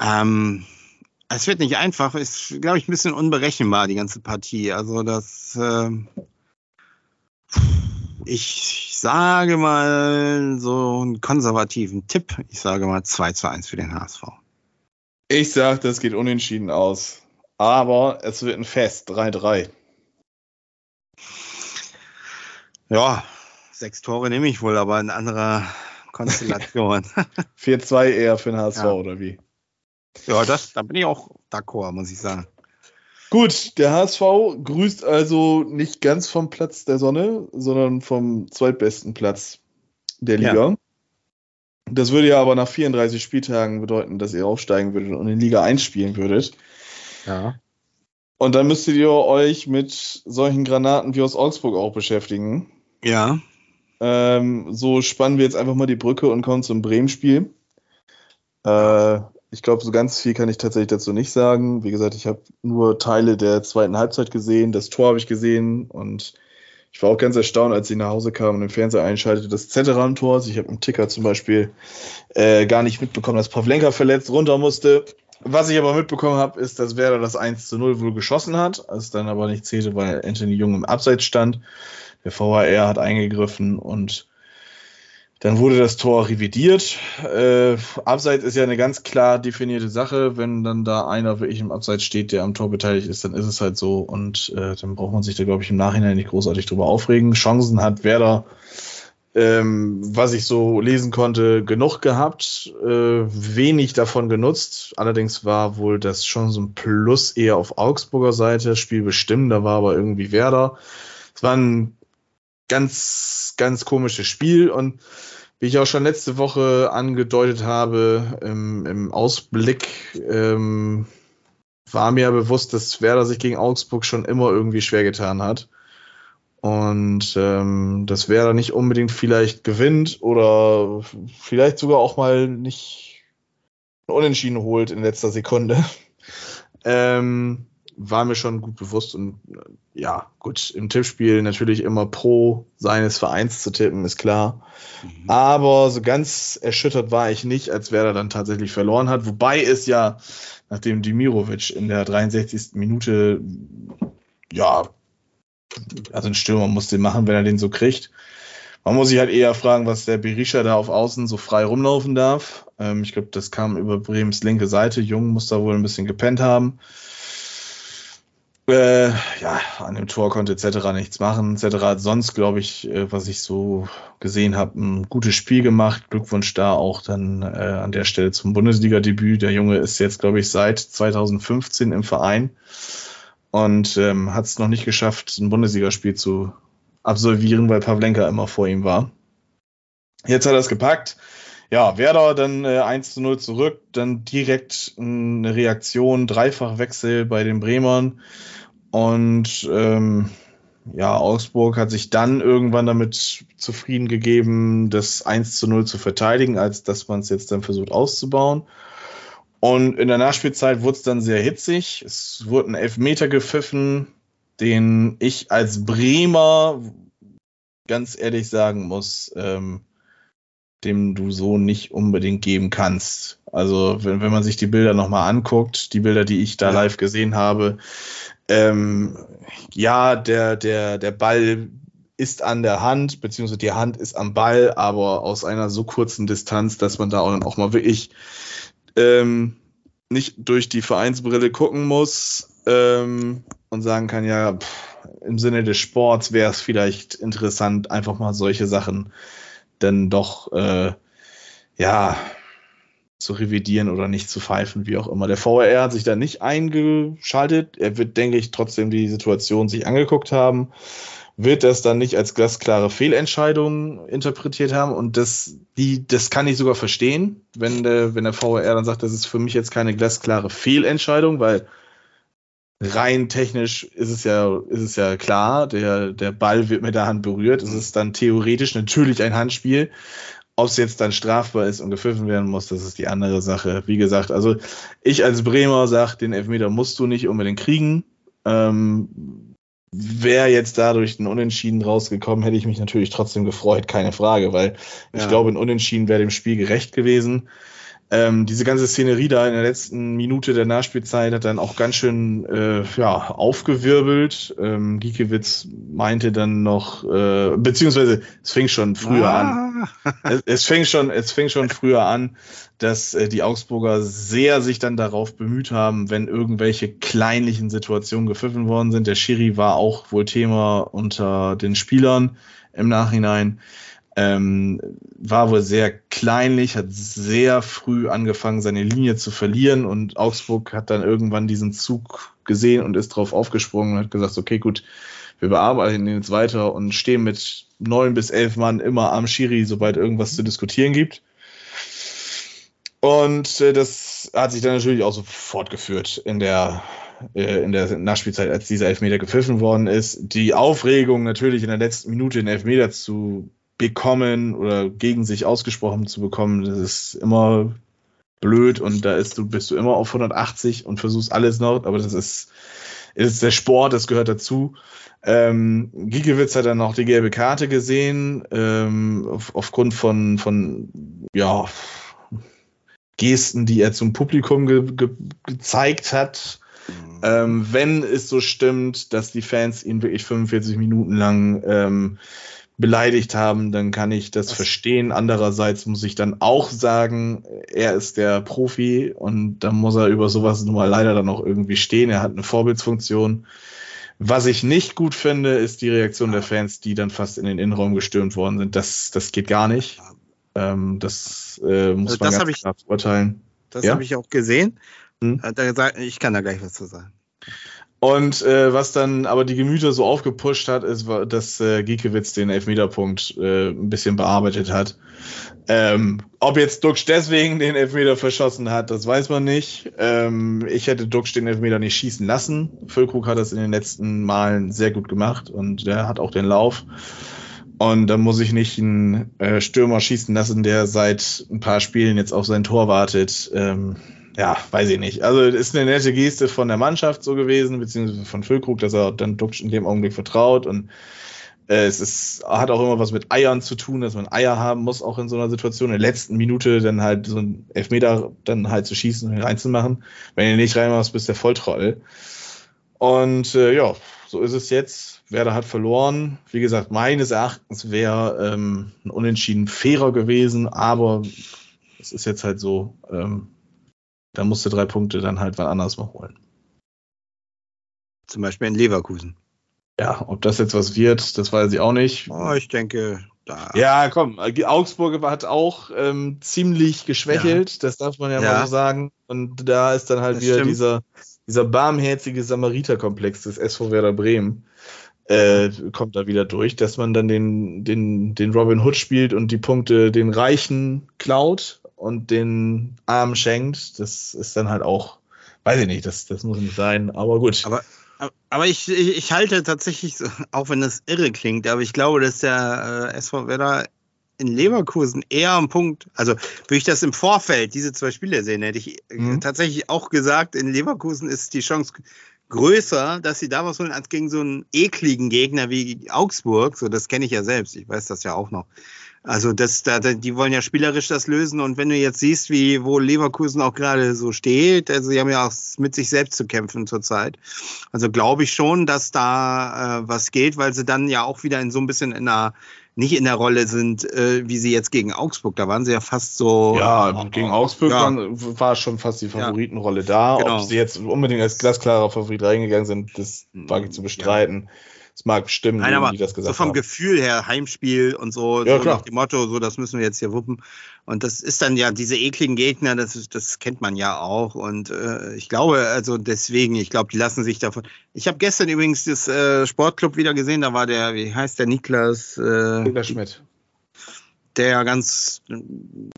B: Ähm, es wird nicht einfach, ist, glaube ich, ein bisschen unberechenbar, die ganze Partie. Also das, äh, ich sage mal so einen konservativen Tipp. Ich sage mal 2 zu 1 für den HSV.
C: Ich sage, das geht unentschieden aus. Aber es wird ein Fest, 3-3.
B: Ja, sechs Tore nehme ich wohl, aber in anderer Konstellation.
C: 4-2 eher für den HSV, ja. oder wie?
B: Ja, das, da bin ich auch d'accord, muss ich sagen.
C: Gut, der HSV grüßt also nicht ganz vom Platz der Sonne, sondern vom zweitbesten Platz der Liga. Ja. Das würde ja aber nach 34 Spieltagen bedeuten, dass ihr aufsteigen würdet und in Liga 1 spielen würdet. Ja. Und dann müsstet ihr euch mit solchen Granaten wie aus Augsburg auch beschäftigen.
B: Ja.
C: Ähm, so spannen wir jetzt einfach mal die Brücke und kommen zum Bremen-Spiel. Äh, ich glaube, so ganz viel kann ich tatsächlich dazu nicht sagen. Wie gesagt, ich habe nur Teile der zweiten Halbzeit gesehen, das Tor habe ich gesehen und ich war auch ganz erstaunt, als ich nach Hause kam und den Fernseher einschaltete, das Zetteran-Tor. Also ich habe im Ticker zum Beispiel äh, gar nicht mitbekommen, dass Pavlenka verletzt runter musste. Was ich aber mitbekommen habe, ist, dass Werder das 1 zu 0 wohl geschossen hat, es dann aber nicht zählte, weil Anthony Jung im Abseits stand. Der VAR hat eingegriffen und dann wurde das Tor revidiert. Äh, Abseits ist ja eine ganz klar definierte Sache. Wenn dann da einer wirklich im Abseits steht, der am Tor beteiligt ist, dann ist es halt so. Und äh, dann braucht man sich da, glaube ich, im Nachhinein nicht großartig drüber aufregen. Chancen hat Werder, ähm, was ich so lesen konnte, genug gehabt. Äh, wenig davon genutzt. Allerdings war wohl das Chancen Plus eher auf Augsburger Seite. Spiel bestimmt, da war aber irgendwie Werder. Es war ein ganz, ganz komisches Spiel und wie ich auch schon letzte Woche angedeutet habe, im, im Ausblick ähm, war mir bewusst, dass Werder sich gegen Augsburg schon immer irgendwie schwer getan hat. Und ähm, dass Werder nicht unbedingt vielleicht gewinnt oder vielleicht sogar auch mal nicht Unentschieden holt in letzter Sekunde. ähm, war mir schon gut bewusst und ja, gut, im Tippspiel natürlich immer pro seines Vereins zu tippen, ist klar. Mhm. Aber so ganz erschüttert war ich nicht, als Werder dann tatsächlich verloren hat. Wobei es ja, nachdem Dimirovic in der 63. Minute, ja, also ein Stürmer muss den machen, wenn er den so kriegt. Man muss sich halt eher fragen, was der Berisha da auf Außen so frei rumlaufen darf. Ähm, ich glaube, das kam über Bremens linke Seite. Jung muss da wohl ein bisschen gepennt haben. Äh, ja, an dem Tor konnte etc. nichts machen. etc. hat sonst, glaube ich, äh, was ich so gesehen habe, ein gutes Spiel gemacht. Glückwunsch da auch dann äh, an der Stelle zum Bundesliga-Debüt. Der Junge ist jetzt, glaube ich, seit 2015 im Verein und ähm, hat es noch nicht geschafft, ein Bundesligaspiel zu absolvieren, weil Pavlenka immer vor ihm war. Jetzt hat er es gepackt. Ja, Werder dann äh, 1 zu 0 zurück, dann direkt eine Reaktion, Dreifachwechsel bei den Bremern. Und ähm, ja, Augsburg hat sich dann irgendwann damit zufrieden gegeben, das 1 zu 0 zu verteidigen, als dass man es jetzt dann versucht auszubauen. Und in der Nachspielzeit wurde es dann sehr hitzig. Es wurde ein Elfmeter gepfiffen, den ich als Bremer ganz ehrlich sagen muss, ähm, dem du so nicht unbedingt geben kannst. Also wenn, wenn man sich die Bilder nochmal anguckt, die Bilder, die ich da live gesehen habe, ähm, ja, der, der, der Ball ist an der Hand, beziehungsweise die Hand ist am Ball, aber aus einer so kurzen Distanz, dass man da auch, auch mal wirklich ähm, nicht durch die Vereinsbrille gucken muss ähm, und sagen kann, ja, pff, im Sinne des Sports wäre es vielleicht interessant, einfach mal solche Sachen dann doch äh, ja zu revidieren oder nicht zu pfeifen, wie auch immer. Der VR hat sich da nicht eingeschaltet. Er wird, denke ich, trotzdem die Situation sich angeguckt haben, wird das dann nicht als glasklare Fehlentscheidung interpretiert haben. Und das, die, das kann ich sogar verstehen, wenn der, wenn der VR dann sagt, das ist für mich jetzt keine glasklare Fehlentscheidung, weil rein technisch ist es ja, ist es ja klar, der, der Ball wird mit der Hand berührt. Es ist dann theoretisch natürlich ein Handspiel. Ob es jetzt dann strafbar ist und gepfiffen werden muss, das ist die andere Sache. Wie gesagt, also ich als Bremer sage, den Elfmeter musst du nicht unbedingt kriegen. Ähm, Wäre jetzt dadurch ein Unentschieden rausgekommen, hätte ich mich natürlich trotzdem gefreut, keine Frage, weil ja. ich glaube, ein Unentschieden wäre dem Spiel gerecht gewesen. Ähm, diese ganze Szenerie da in der letzten Minute der Nachspielzeit hat dann auch ganz schön äh, ja, aufgewirbelt. Ähm, Giekewitz meinte dann noch, äh, beziehungsweise es fing schon früher ah. an. Es, es, fing schon, es fing schon früher an, dass äh, die Augsburger sehr sich dann darauf bemüht haben, wenn irgendwelche kleinlichen Situationen gepfiffen worden sind. Der Schiri war auch wohl Thema unter den Spielern im Nachhinein. Ähm, war wohl sehr kleinlich, hat sehr früh angefangen, seine Linie zu verlieren und Augsburg hat dann irgendwann diesen Zug gesehen und ist drauf aufgesprungen und hat gesagt, okay, gut, wir bearbeiten ihn jetzt weiter und stehen mit neun bis elf Mann immer am Schiri, sobald irgendwas zu diskutieren gibt. Und äh, das hat sich dann natürlich auch so fortgeführt in der äh, in der Nachspielzeit, als dieser Elfmeter gepfiffen worden ist. Die Aufregung natürlich in der letzten Minute den Elfmeter zu bekommen oder gegen sich ausgesprochen zu bekommen, das ist immer blöd und da ist du, bist du immer auf 180 und versuchst alles noch, aber das ist, ist der Sport, das gehört dazu. Ähm, Giekewitz hat dann noch die gelbe Karte gesehen, ähm, auf, aufgrund von, von ja, Gesten, die er zum Publikum ge ge gezeigt hat. Mhm. Ähm, wenn es so stimmt, dass die Fans ihn wirklich 45 Minuten lang ähm, beleidigt haben, dann kann ich das verstehen. Andererseits muss ich dann auch sagen, er ist der Profi und dann muss er über sowas nun mal leider dann auch irgendwie stehen. Er hat eine Vorbildsfunktion. Was ich nicht gut finde, ist die Reaktion der Fans, die dann fast in den Innenraum gestürmt worden sind. Das, das geht gar nicht. Ähm, das äh, muss also man ganz
B: ich, klar urteilen. Das ja? habe ich auch gesehen. Hm? Ich kann da gleich was zu sagen.
C: Und äh, was dann aber die Gemüter so aufgepusht hat, ist, dass äh, Giekewitz den Elfmeterpunkt äh, ein bisschen bearbeitet hat. Ähm, ob jetzt Duxch deswegen den Elfmeter verschossen hat, das weiß man nicht. Ähm, ich hätte Duxch den Elfmeter nicht schießen lassen. Füllkrug hat das in den letzten Malen sehr gut gemacht und der hat auch den Lauf. Und da muss ich nicht einen äh, Stürmer schießen lassen, der seit ein paar Spielen jetzt auf sein Tor wartet. Ähm, ja, weiß ich nicht. Also ist eine nette Geste von der Mannschaft so gewesen, beziehungsweise von Füllkrug, dass er dann Duxch in dem Augenblick vertraut und äh, es ist, hat auch immer was mit Eiern zu tun, dass man Eier haben muss, auch in so einer Situation. In der letzten Minute dann halt so ein Elfmeter dann halt zu schießen und reinzumachen. Wenn du nicht reinmachst, bist der Volltrottel. Und äh, ja, so ist es jetzt. Werder hat verloren. Wie gesagt, meines Erachtens wäre ähm, ein Unentschieden fairer gewesen, aber es ist jetzt halt so, ähm, da musst du drei Punkte dann halt wann anders mal holen.
B: Zum Beispiel in Leverkusen.
C: Ja, ob das jetzt was wird, das weiß ich auch nicht.
B: Oh, ich denke,
C: da. Ja, komm, Augsburg hat auch ähm, ziemlich geschwächelt, ja. das darf man ja, ja, mal so sagen. Und da ist dann halt das wieder dieser, dieser barmherzige Samariterkomplex des SV Werder Bremen. Äh, kommt da wieder durch, dass man dann den, den, den Robin Hood spielt und die Punkte den Reichen klaut und den Armen schenkt. Das ist dann halt auch, weiß ich nicht, das, das muss nicht sein, aber gut.
B: Aber aber ich, ich, ich, halte tatsächlich, auch wenn das irre klingt, aber ich glaube, dass der äh, SV Werder in Leverkusen eher am Punkt, also würde ich das im Vorfeld, diese zwei Spiele sehen, hätte ich mhm. tatsächlich auch gesagt, in Leverkusen ist die Chance größer, dass sie da was holen, als gegen so einen ekligen Gegner wie Augsburg. So, das kenne ich ja selbst, ich weiß das ja auch noch. Also das, da, die wollen ja spielerisch das lösen und wenn du jetzt siehst, wie wo Leverkusen auch gerade so steht, also sie haben ja auch mit sich selbst zu kämpfen zurzeit. Also glaube ich schon, dass da äh, was geht, weil sie dann ja auch wieder in so ein bisschen in einer nicht in der Rolle sind, äh, wie sie jetzt gegen Augsburg. Da waren sie ja fast so.
C: Ja, gegen Augsburg ja. war schon fast die Favoritenrolle da. Genau. Ob sie jetzt unbedingt als glasklarer Favorit reingegangen sind, das wage ich zu bestreiten. Ja. Es mag stimmen,
B: Nein, aber wie das gesagt So vom haben. Gefühl her, Heimspiel und so, ja, so nach dem Motto, so das müssen wir jetzt hier wuppen. Und das ist dann ja diese ekligen Gegner, das, das kennt man ja auch. Und äh, ich glaube, also deswegen, ich glaube, die lassen sich davon. Ich habe gestern übrigens das äh, Sportclub wieder gesehen, da war der, wie heißt der Niklas? Äh,
C: Niklas Schmidt
B: der ganz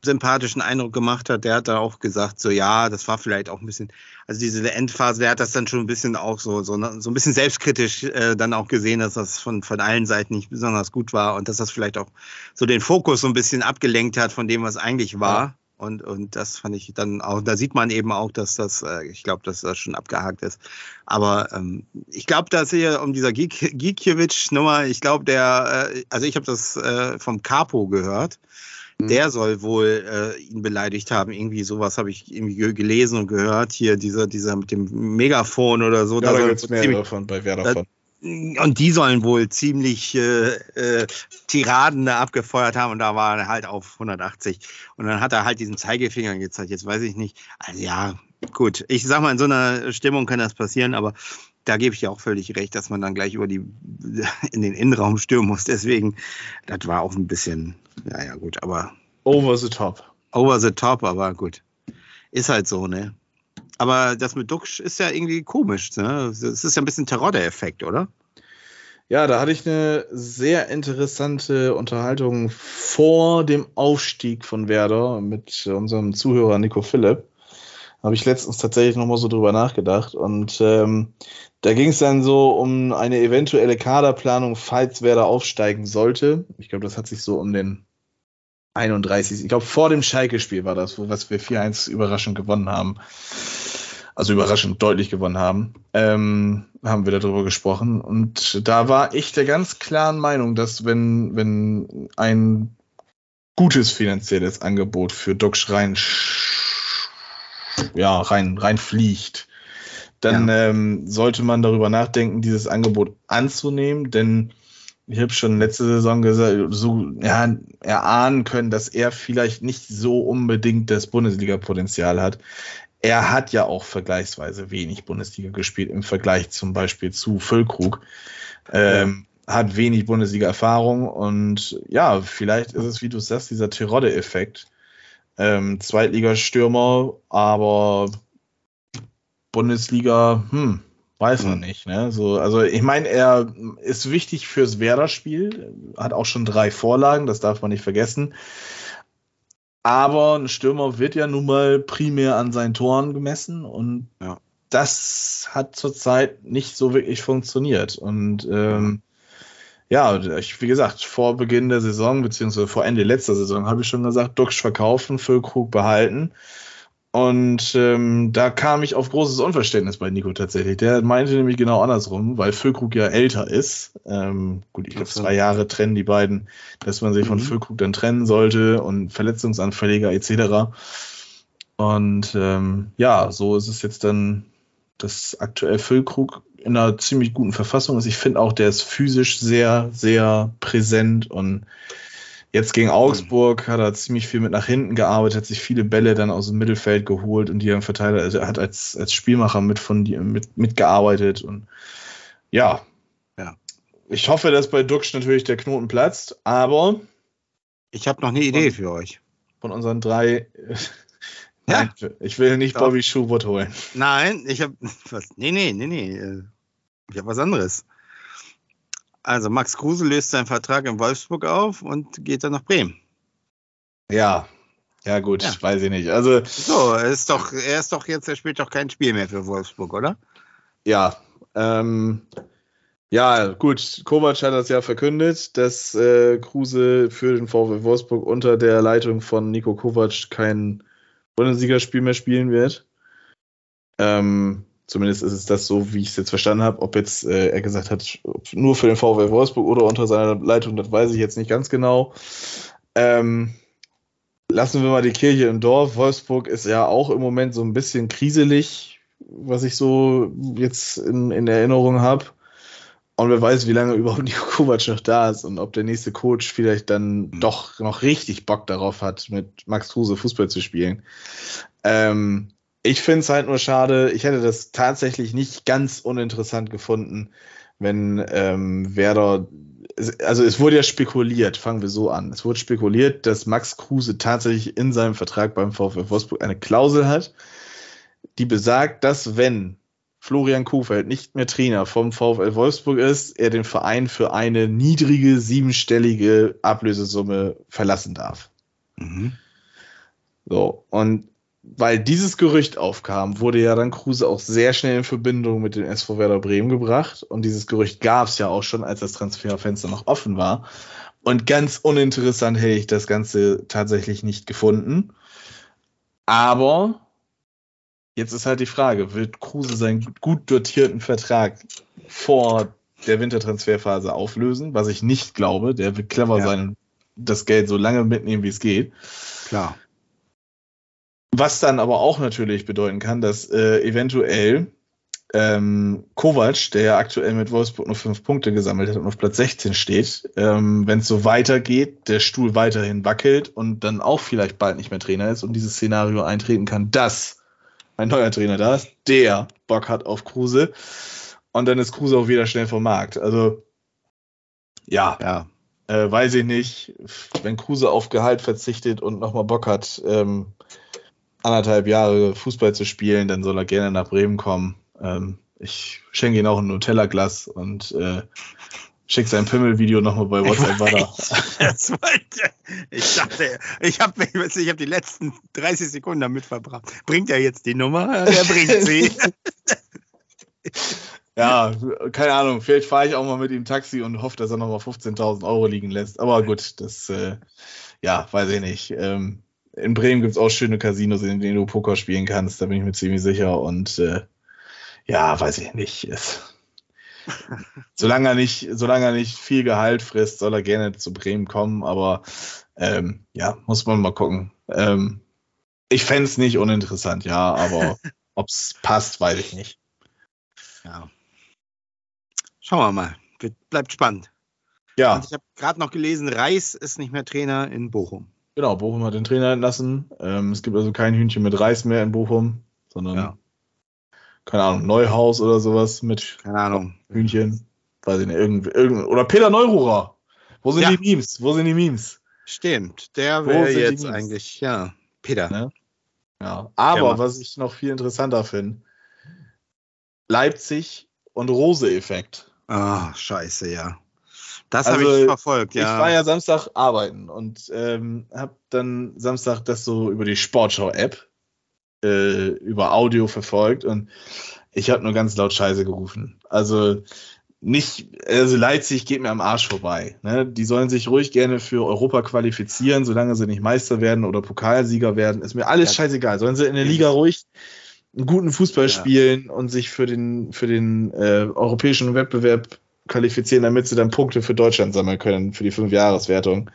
B: sympathischen Eindruck gemacht hat, der hat da auch gesagt, so ja, das war vielleicht auch ein bisschen, also diese Endphase, der hat das dann schon ein bisschen auch so, so, so ein bisschen selbstkritisch äh, dann auch gesehen, dass das von, von allen Seiten nicht besonders gut war und dass das vielleicht auch so den Fokus so ein bisschen abgelenkt hat von dem, was eigentlich war. Und, und das fand ich dann auch, da sieht man eben auch, dass das, äh, ich glaube, dass das schon abgehakt ist. Aber ähm, ich glaube, dass hier um dieser Gikiewicz-Nummer, ich glaube, der, äh, also ich habe das äh, vom Capo gehört. Mhm. Der soll wohl äh, ihn beleidigt haben. Irgendwie sowas habe ich irgendwie gelesen und gehört. Hier dieser, dieser mit dem Megafon oder so.
C: Ja, da, da gibt es mehrere davon bei wer davon.
B: Und die sollen wohl ziemlich äh, äh, Tiraden da abgefeuert haben und da war er halt auf 180. Und dann hat er halt diesen Zeigefinger gezeigt. Jetzt weiß ich nicht. Also ja, gut. Ich sag mal, in so einer Stimmung kann das passieren, aber da gebe ich ja auch völlig recht, dass man dann gleich über die in den Innenraum stürmen muss. Deswegen, das war auch ein bisschen, naja, gut, aber.
C: Over the top.
B: Over the top, aber gut. Ist halt so, ne? Aber das mit Duxch ist ja irgendwie komisch. Ne? Das ist ja ein bisschen Terror der Effekt, oder?
C: Ja, da hatte ich eine sehr interessante Unterhaltung vor dem Aufstieg von Werder mit unserem Zuhörer Nico Philipp. Habe ich letztens tatsächlich nochmal so drüber nachgedacht. Und ähm, da ging es dann so um eine eventuelle Kaderplanung, falls wer da aufsteigen sollte. Ich glaube, das hat sich so um den 31. Ich glaube, vor dem Schalke-Spiel war das, was wir 4-1 überraschend gewonnen haben. Also überraschend deutlich gewonnen haben. Ähm, haben wir darüber gesprochen. Und da war ich der ganz klaren Meinung, dass wenn, wenn ein gutes finanzielles Angebot für Doc Schrein ja, rein, rein fliegt, dann ja. ähm, sollte man darüber nachdenken, dieses Angebot anzunehmen, denn ich habe schon letzte Saison gesagt, so ja, erahnen können, dass er vielleicht nicht so unbedingt das Bundesliga-Potenzial hat. Er hat ja auch vergleichsweise wenig Bundesliga gespielt im Vergleich zum Beispiel zu Füllkrug. Ähm, hat wenig Bundesliga-Erfahrung und ja, vielleicht ist es, wie du sagst, dieser Tirode-Effekt ähm, Zweitligastürmer, aber Bundesliga, hm, weiß man hm. nicht. Ne? So, also ich meine, er ist wichtig fürs Werder-Spiel, hat auch schon drei Vorlagen, das darf man nicht vergessen. Aber ein Stürmer wird ja nun mal primär an seinen Toren gemessen und ja. das hat zurzeit nicht so wirklich funktioniert. Und ähm, ja, ich, wie gesagt, vor Beginn der Saison, beziehungsweise vor Ende letzter Saison, habe ich schon gesagt, Duxch verkaufen, Füllkrug behalten. Und ähm, da kam ich auf großes Unverständnis bei Nico tatsächlich. Der meinte nämlich genau andersrum, weil Füllkrug ja älter ist. Ähm, gut, ich glaube, zwei Jahre trennen die beiden, dass man sich mhm. von Füllkrug dann trennen sollte und Verletzungsanfälliger etc. Und ähm, ja, so ist es jetzt dann, dass aktuell Füllkrug in einer ziemlich guten Verfassung ist. Ich finde auch, der ist physisch sehr, sehr präsent und jetzt gegen Augsburg hat er ziemlich viel mit nach hinten gearbeitet, hat sich viele Bälle dann aus dem Mittelfeld geholt und die am Verteiler, also er hat als, als Spielmacher mit von die, mit, mitgearbeitet und ja. ja. Ich hoffe, dass bei Duxch natürlich der Knoten platzt, aber
B: ich habe noch eine Idee von, für euch.
C: Von unseren drei ja. Nein, ich will nicht. Bobby Schubert holen.
B: Nein, ich habe. Nee, nee, nee, nee. Ich habe was anderes. Also Max Kruse löst seinen Vertrag in Wolfsburg auf und geht dann nach Bremen.
C: Ja, ja gut, ja. weiß ich nicht. Also
B: so, er ist doch, er ist doch jetzt, er spielt doch kein Spiel mehr für Wolfsburg, oder?
C: Ja, ähm, ja, gut. Kovac hat das ja verkündet, dass äh, Kruse für den VW Wolfsburg unter der Leitung von Nico Kovac kein Bundesligaspiel mehr spielen wird. Ähm, Zumindest ist es das so, wie ich es jetzt verstanden habe. Ob jetzt äh, er gesagt hat, nur für den VW Wolfsburg oder unter seiner Leitung, das weiß ich jetzt nicht ganz genau. Ähm, lassen wir mal die Kirche im Dorf. Wolfsburg ist ja auch im Moment so ein bisschen kriselig, was ich so jetzt in, in Erinnerung habe. Und wer weiß, wie lange überhaupt Nico Kovac noch da ist und ob der nächste Coach vielleicht dann mhm. doch noch richtig Bock darauf hat, mit Max Kruse Fußball zu spielen. Ähm, ich finde es halt nur schade. Ich hätte das tatsächlich nicht ganz uninteressant gefunden, wenn ähm, Werder. Also es wurde ja spekuliert, fangen wir so an. Es wurde spekuliert, dass Max Kruse tatsächlich in seinem Vertrag beim VfL Wolfsburg eine Klausel hat, die besagt, dass wenn Florian Kuhfeld nicht mehr Trainer vom VfL Wolfsburg ist, er den Verein für eine niedrige siebenstellige Ablösesumme verlassen darf. Mhm. So, und weil dieses Gerücht aufkam, wurde ja dann Kruse auch sehr schnell in Verbindung mit dem SV Werder Bremen gebracht. Und dieses Gerücht gab es ja auch schon, als das Transferfenster noch offen war. Und ganz uninteressant hätte ich das Ganze tatsächlich nicht gefunden. Aber jetzt ist halt die Frage, wird Kruse seinen gut dotierten Vertrag vor der Wintertransferphase auflösen? Was ich nicht glaube. Der wird clever ja. sein und das Geld so lange mitnehmen, wie es geht.
B: Klar.
C: Was dann aber auch natürlich bedeuten kann, dass äh, eventuell ähm, Kovac, der ja aktuell mit Wolfsburg nur fünf Punkte gesammelt hat und auf Platz 16 steht, ähm, wenn es so weitergeht, der Stuhl weiterhin wackelt und dann auch vielleicht bald nicht mehr Trainer ist und dieses Szenario eintreten kann, dass ein neuer Trainer da ist, der Bock hat auf Kruse und dann ist Kruse auch wieder schnell vom Markt. Also ja, ja. Äh, weiß ich nicht, wenn Kruse auf Gehalt verzichtet und nochmal Bock hat, ähm, anderthalb Jahre Fußball zu spielen, dann soll er gerne nach Bremen kommen. Ähm, ich schenke ihm auch ein Nutella-Glas und äh, Schick sein Pimmel-Video nochmal bei WhatsApp weiter.
B: Ich dachte, ich habe ich hab die letzten 30 Sekunden damit verbracht. Bringt er jetzt die Nummer? Er bringt sie.
C: Ja, keine Ahnung. Vielleicht fahre ich auch mal mit ihm Taxi und hoffe, dass er nochmal 15.000 Euro liegen lässt. Aber gut, das, äh, ja, weiß ich nicht. Ähm, in Bremen gibt es auch schöne Casinos, in denen du Poker spielen kannst. Da bin ich mir ziemlich sicher. Und äh, ja, weiß ich nicht. Es, solange er nicht, solange er nicht viel Gehalt frisst, soll er gerne zu Bremen kommen, aber ähm, ja, muss man mal gucken. Ähm, ich fände es nicht uninteressant, ja, aber ob es passt, weiß ich nicht.
B: Ja. Schauen wir mal. Bleibt spannend.
C: Ja.
B: Und ich habe gerade noch gelesen, Reis ist nicht mehr Trainer in Bochum.
C: Genau, Bochum hat den Trainer entlassen. Ähm, es gibt also kein Hühnchen mit Reis mehr in Bochum, sondern
B: Ja.
C: keine Ahnung, Neuhaus oder sowas mit
B: Keine Ahnung.
C: Hühnchen. Weiß ich nicht, irgend, irgend, oder Peter Neururer. Wo sind
B: Ja.
C: die Memes? Wo sind die Memes?
B: Stimmt. Der
C: Wo
B: wäre jetzt eigentlich, ja. Peter.
C: Ne? Ja. Aber
B: Ja,
C: was ich noch viel interessanter finde, Leipzig und Rose-Effekt.
B: Ah, scheiße, ja. Das
C: Also,
B: habe ich verfolgt, ja.
C: Ich war ja Samstag arbeiten und ähm, habe dann Samstag das so über die Sportschau-App äh, über Audio verfolgt und ich habe nur ganz laut Scheiße gerufen. Also nicht, also Leipzig geht mir am Arsch vorbei. Ne? Die sollen sich ruhig gerne für Europa qualifizieren, solange sie nicht Meister werden oder Pokalsieger werden. Ist mir alles
B: Ja.
C: scheißegal. Sollen sie in der Liga ruhig einen guten Fußball
B: Ja.
C: spielen und sich für den, für den äh, europäischen Wettbewerb qualifizieren, damit sie dann Punkte für Deutschland sammeln können, für die Fünfjahreswertung.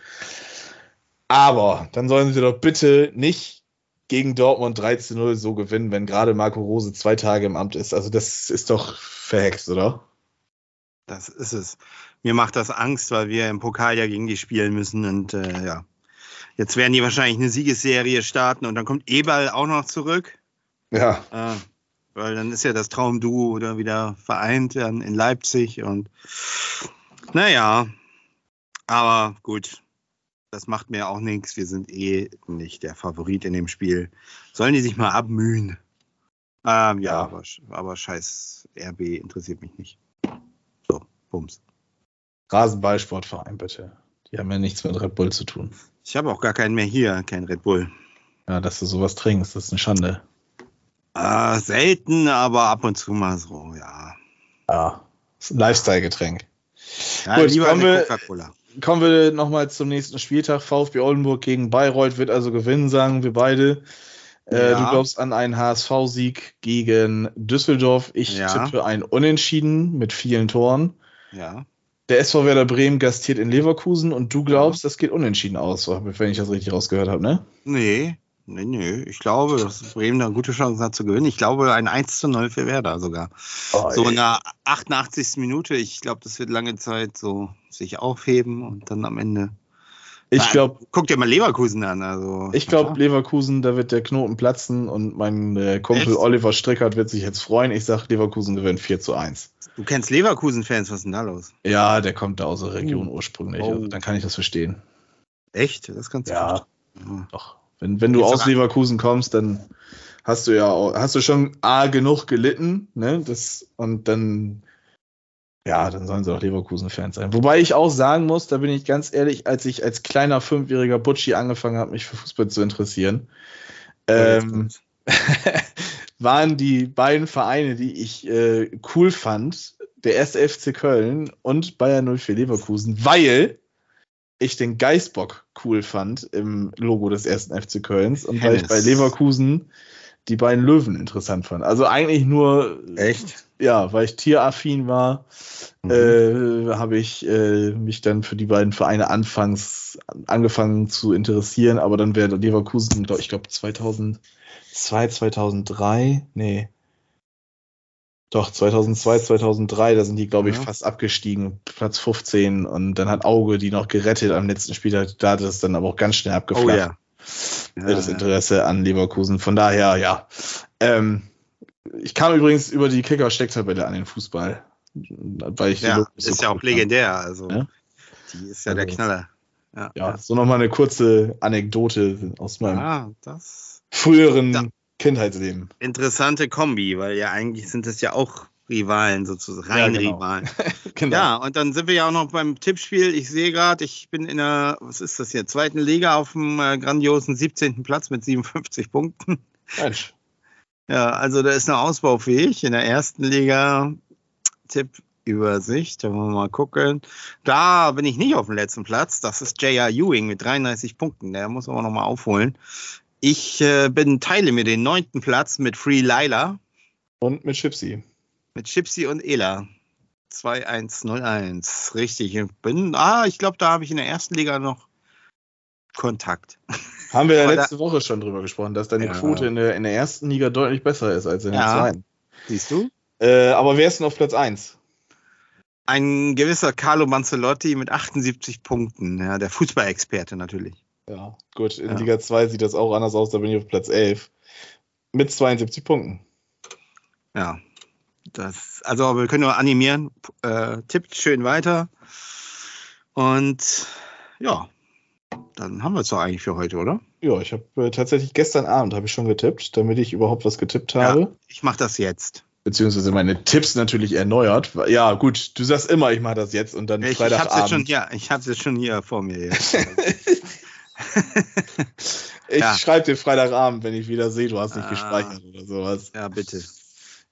C: Aber dann sollen sie doch bitte nicht gegen Dortmund 13-0 so gewinnen, wenn gerade Marco Rose zwei Tage im Amt ist. Also das ist doch verhext, oder?
B: Das ist es. Mir macht das Angst, weil wir im Pokal ja gegen die spielen müssen und äh, ja. Jetzt werden die wahrscheinlich eine Siegesserie starten und dann kommt Eberl auch noch zurück.
C: Ja.
B: Äh, weil dann ist ja das Traumduo oder wieder vereint dann in Leipzig und naja, aber gut, das macht mir auch nichts. Wir sind eh nicht der Favorit in dem Spiel. Sollen die sich mal abmühen? Ähm, ja,
C: Ja.
B: Aber, aber scheiß RB interessiert mich nicht. So, Bums.
C: Rasenballsportverein, bitte. Die haben ja nichts mit Red Bull zu tun.
B: Ich habe auch gar keinen mehr hier, kein Red Bull.
C: Ja, dass du sowas trinkst, das ist eine Schande.
B: Äh, selten, aber ab und zu mal so, ja.
C: Ja. Das ist ein Lifestyle-Getränk.
B: ja
C: Gut,
B: lieber
C: kommen wir-
B: Coca-Cola.
C: Kommen wir nochmal zum nächsten Spieltag. VfB Oldenburg gegen Bayreuth wird also gewinnen, sagen wir beide. Äh,
B: Ja.
C: Du glaubst an einen HSV-Sieg gegen Düsseldorf. Ich
B: Ja.
C: tippe ein Unentschieden mit vielen Toren.
B: Ja.
C: Der SV Werder Bremen gastiert in Leverkusen und du glaubst, das geht unentschieden aus, wenn ich das richtig rausgehört habe, ne?
B: Nee, nee, nee. Ich glaube, dass Bremen eine gute Chance hat zu gewinnen. Ich glaube, ein 1 zu 0 für Werder sogar.
C: Oh,
B: So in der 88. Minute. Ich glaube, das wird lange Zeit so sich aufheben und dann am Ende.
C: ich glaube,
B: Guck dir mal Leverkusen an. Also,
C: ich glaube Leverkusen, da wird der Knoten platzen und mein äh, Kumpel
B: Echt?
C: Oliver Strickert wird sich jetzt freuen. Ich sage, Leverkusen gewinnt 4 zu 1.
B: Du kennst Leverkusen-Fans, was ist denn da los?
C: Ja, der kommt da aus der Region ursprünglich.
B: Oh.
C: Also, dann kann ich das verstehen.
B: Echt? Das kannst du
C: Ja.
B: verstehen.
C: Doch. Wenn, wenn du
B: Jetzt
C: aus Leverkusen kommst, dann hast du ja auch, hast du schon A genug gelitten, ne? Das, und dann, ja, dann sollen sie auch Leverkusen-Fans sein. Wobei ich auch sagen muss, da bin ich ganz ehrlich, als ich als kleiner fünfjähriger Butschi angefangen habe, mich für Fußball zu interessieren, ähm, waren die beiden Vereine, die ich äh, cool fand, der erste FC Köln und Bayern 04 Leverkusen, weil ich den Geißbock cool fand im Logo des ersten FC Kölns und weil ich bei Leverkusen die beiden Löwen interessant fand. Also eigentlich nur,
B: Echt?
C: ja, weil ich tieraffin war,
B: Mhm.
C: äh, habe ich äh, mich dann für die beiden Vereine anfangs angefangen zu interessieren, aber dann wäre Leverkusen, glaub- ich glaube 2002, 2003, nee. Doch, 2002, 2003, da sind die, glaube ich,
B: Ja.
C: fast abgestiegen, Platz 15 und dann hat Auge die noch gerettet am letzten Spieltag, da hat es dann aber auch ganz schnell
B: Oh
C: abgeflacht,
B: ja.
C: äh, das Interesse an Leverkusen. Von daher, ja. Ähm, ich kam übrigens über die Kicker-Stecktabelle an den Fußball, weil ich
B: Ja,
C: so
B: ist ja auch legendär. Also,
C: Ja.
B: die ist ja der
C: Also,
B: Knaller. Ja,
C: Ja, so nochmal eine kurze Anekdote aus meinem
B: Ah,
C: früheren
B: Ja.
C: Kindheitsleben.
B: interessante Kombi, weil ja eigentlich sind es ja auch Rivalen sozusagen,
C: Ja,
B: rein
C: genau.
B: Rivalen.
C: genau.
B: Ja, und dann sind wir ja auch noch beim Tippspiel. Ich sehe gerade, ich bin in der, was ist das hier, zweiten Liga auf dem äh, grandiosen 17. Platz mit 57 Punkten.
C: Mensch.
B: Ja, also da ist noch ausbaufähig. In der ersten Liga Tippübersicht, da wollen wir mal gucken. Da bin ich nicht auf dem letzten Platz. Das ist J.R. Ewing mit 33 Punkten. Der muss aber noch mal aufholen. Ich äh, bin, teile mir den neunten Platz mit Free Lila,
C: Und mit Chipsy.
B: mit Chipsy und Ela. 2101. Richtig. Ich bin, ah, ich glaube, da habe ich in der ersten Liga noch Kontakt.
C: Haben wir ja
B: Aber da-
C: letzte Woche schon drüber gesprochen, dass deine
B: Ja.
C: Quote in der, in der ersten Liga deutlich besser ist als in der
B: Ja.
C: zweiten.
B: Siehst du?
C: Äh, aber wer ist denn auf Platz 1?
B: Ein gewisser Carlo Mancelotti mit 78 Punkten. Ja, der Fußballexperte natürlich.
C: Ja, gut, in
B: Ja.
C: Liga 2 sieht das auch anders aus, da bin ich auf Platz 11. Mit 72 Punkten.
B: Ja. Das, also wir können nur animieren. Äh, tippt schön weiter. Und ja, dann haben wir es doch eigentlich für heute, oder?
C: Ja, ich habe äh, tatsächlich gestern Abend habe ich schon getippt, damit ich überhaupt was getippt habe.
B: Ich mache das jetzt.
C: Beziehungsweise meine Tipps natürlich erneuert. Ja, gut, du sagst immer, ich mache das jetzt und dann
B: Ich, ich habe es
C: Freitagabend.
B: jetzt schon hier vor mir. Jetzt.
C: ich
B: Ja.
C: schreibe dir Freitagabend, wenn ich wieder sehe, du hast nicht
B: Ah.
C: gespeichert oder sowas.
B: ja, bitte.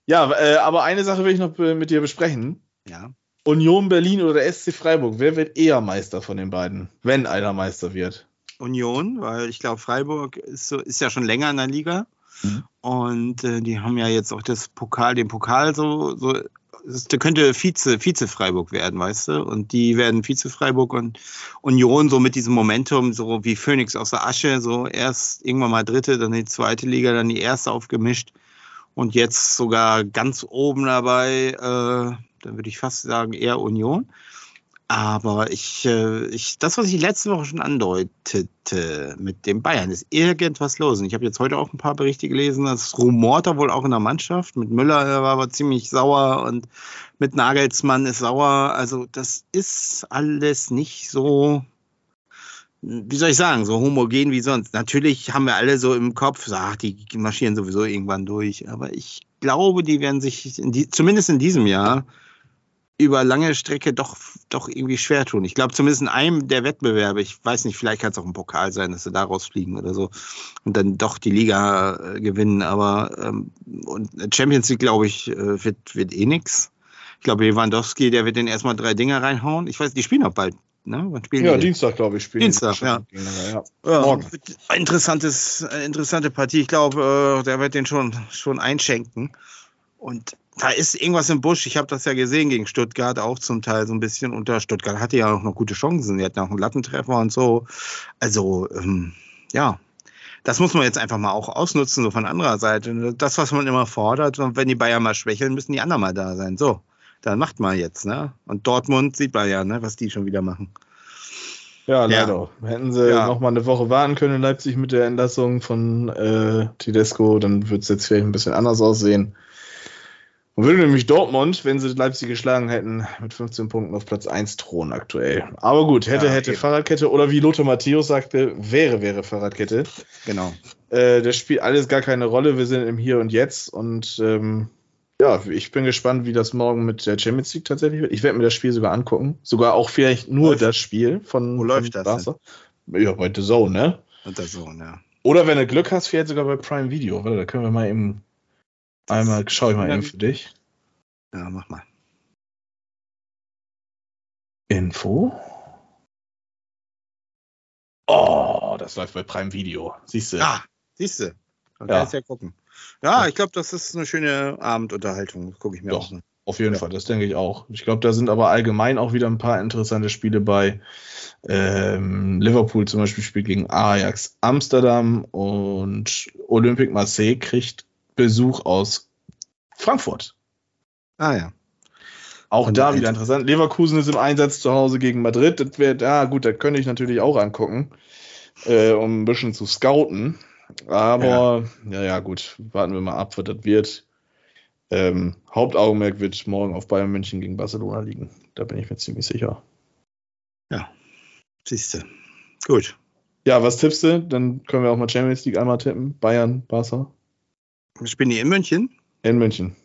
C: Ja, äh, aber eine Sache will ich noch äh, mit dir besprechen.
B: Ja.
C: Union Berlin oder SC Freiburg, wer wird eher Meister von den beiden, wenn einer Meister wird?
B: Union, weil ich glaube, Freiburg ist, so, ist ja schon länger in der Liga.
C: Mhm.
B: Und äh, die haben ja jetzt auch das Pokal, den Pokal so, so der könnte Vize, Vize Freiburg werden, weißt du? Und die werden Vize Freiburg und Union so mit diesem Momentum, so wie Phoenix aus der Asche, so erst irgendwann mal dritte, dann die zweite Liga, dann die erste aufgemischt und jetzt sogar ganz oben dabei, äh, dann würde ich fast sagen, eher Union. Aber ich, äh, ich, das, was ich letzte Woche schon andeutete mit dem Bayern, ist irgendwas los. Und ich habe jetzt heute auch ein paar Berichte gelesen, das rumort da wohl auch in der Mannschaft. Mit Müller war aber ziemlich sauer und mit Nagelsmann ist sauer. Also das ist alles nicht so, wie soll ich sagen, so homogen wie sonst. Natürlich haben wir alle so im Kopf, ach, die marschieren sowieso irgendwann durch. Aber ich glaube, die werden sich in die, zumindest in diesem Jahr über lange Strecke doch, doch irgendwie schwer tun. Ich glaube zumindest in einem der Wettbewerbe, ich weiß nicht, vielleicht kann es auch ein Pokal sein, dass sie da rausfliegen oder so und dann doch die Liga äh, gewinnen. Aber ähm, und Champions League, glaube ich, äh, wird, wird eh nix. Ich glaube, Lewandowski, der wird den erstmal drei Dinger reinhauen. Ich weiß, die spielen auch bald. Ne? Wann spielen
C: Ja,
B: die?
C: Dienstag, glaube ich, spielen.
B: Dienstag,
C: die
B: ja. Ja,
C: ja. Morgen.
B: Interessantes, interessante Partie. Ich glaube, äh, der wird den schon, schon einschenken. Und da ist irgendwas im Busch. Ich habe das ja gesehen gegen Stuttgart auch zum Teil so ein bisschen. Unter Stuttgart hatte ja auch noch gute Chancen. Die hatten auch einen Lattentreffer und so. Also, ähm, ja. Das muss man jetzt einfach mal auch ausnutzen, so von anderer Seite. Das, was man immer fordert, und wenn die Bayern mal schwächeln, müssen die anderen mal da sein. So, dann macht mal jetzt, ne? Und Dortmund sieht man ja, ne, was die schon wieder machen.
C: Ja,
B: Ja.
C: leider. Hätten sie
B: Ja.
C: noch mal eine Woche warten können in Leipzig mit der Entlassung von äh, Tedesco, dann wird es jetzt vielleicht ein bisschen anders aussehen. Und würde nämlich Dortmund, wenn sie Leipzig geschlagen hätten, mit 15 Punkten auf Platz 1 thronen aktuell. Aber gut, hätte,
B: Ja,
C: hätte
B: eben.
C: Fahrradkette oder wie Lothar Matthäus sagte, wäre, wäre Fahrradkette.
B: Genau.
C: Äh, das spielt alles gar keine Rolle. Wir sind im Hier und Jetzt und ähm, ja, ich bin gespannt, wie das morgen mit der Champions League tatsächlich wird. Ich werde mir das Spiel sogar angucken. Sogar auch vielleicht nur
B: Läuft-
C: das Spiel von,
B: Wo
C: von
B: läuft das
C: Barca. Ja, bei The Zone, ne?
B: Und das so, ja.
C: Oder wenn du Glück hast, vielleicht sogar bei Prime Video. Warte, da können wir mal eben einmal, schau ich mal eben für dich.
B: Ja, mach mal.
C: Info. Oh, das läuft bei Prime Video. Siehst du?
B: Ah, siehst du. Dann
C: Ja.
B: kannst ja gucken. Ja, ich glaube, das ist eine schöne Abendunterhaltung. Gucke ich mir
C: Doch.
B: auch an.
C: Auf jeden
B: Ja.
C: Fall, das denke ich auch. Ich glaube, da sind aber allgemein auch wieder ein paar interessante Spiele bei. Ähm, Liverpool zum Beispiel spielt gegen Ajax Amsterdam und Olympique Marseille kriegt Besuch aus Frankfurt.
B: Ah ja.
C: Auch
B: Und
C: da wieder interessant. Leverkusen ist im Einsatz zu Hause gegen Madrid. Das wäre, ja gut, da könnte ich natürlich auch angucken, äh, um ein bisschen zu scouten. Aber, ja. ja, gut, warten wir mal ab, was das wird. Ähm, Hauptaugenmerk wird morgen auf Bayern München gegen Barcelona liegen. Da bin ich mir ziemlich sicher.
B: Siehst du. Gut.
C: Ja, was tippst du? Dann können wir auch mal Champions League einmal tippen. Bayern, Barca.
B: Spielen die in München?
C: In München.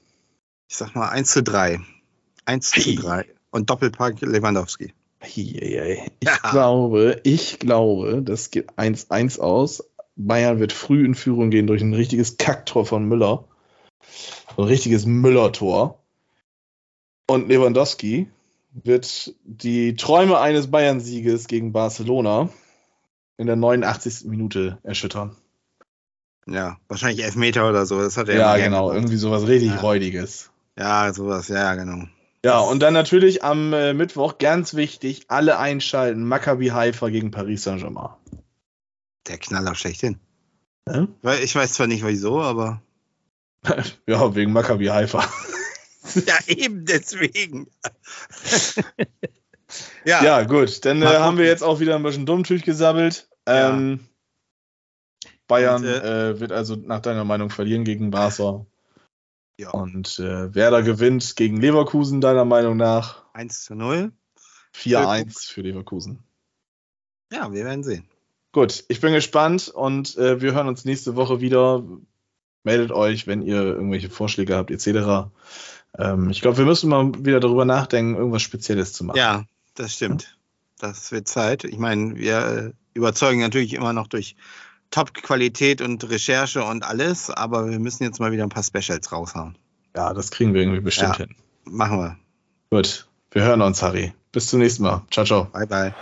B: Ich sag mal 1 zu 3. 1
C: Hey.
B: zu 3. Und Doppelpack Lewandowski.
C: Eieiei. Ich
B: Ja.
C: glaube, ich glaube, das geht 1-1 aus. Bayern wird früh in Führung gehen durch ein richtiges Kacktor von Müller. Ein richtiges Müller-Tor. Und Lewandowski wird die Träume eines Bayern-Sieges gegen Barcelona in der 89. Minute erschüttern.
B: Ja, wahrscheinlich Elfmeter oder so. Das hat er
C: Ja, genau.
B: gern
C: Irgendwie sowas richtig
B: Ja.
C: Räudiges.
B: Ja, sowas, ja, genau.
C: Ja, und dann natürlich am äh, Mittwoch ganz wichtig, alle einschalten, Maccabi Haifa gegen Paris Saint-Germain.
B: Der Knaller schlechthin. Weil ich weiß zwar nicht wieso, aber.
C: ja, wegen Maccabi Haifa.
B: Ja, eben deswegen. ja,
C: Ja, gut, dann äh, haben wir jetzt auch wieder ein bisschen Dummtüch gesammelt.
B: Ja.
C: Bayern
B: Und,
C: äh, wird also nach deiner Meinung verlieren gegen Barca.
B: Ja.
C: Und äh, Werder gewinnt gegen Leverkusen, deiner Meinung nach.
B: 1 zu 0.
C: 4-1 für Leverkusen.
B: Ja, wir werden sehen.
C: Gut, ich bin gespannt und äh, wir hören uns nächste Woche wieder. Meldet euch, wenn ihr irgendwelche Vorschläge habt, etc. Ähm, ich glaube, wir müssen mal wieder darüber nachdenken, irgendwas Spezielles zu machen.
B: Ja, das stimmt. Das wird Zeit. Ich meine, wir äh, überzeugen natürlich immer noch durch Top-Qualität und Recherche und alles, aber wir müssen jetzt mal wieder ein paar Specials raushauen.
C: ja, das kriegen wir irgendwie bestimmt
B: Ja.
C: hin.
B: Machen wir.
C: Gut, wir hören uns, Harry. Bis zum nächsten Mal. Ciao, ciao.
B: Bye, bye.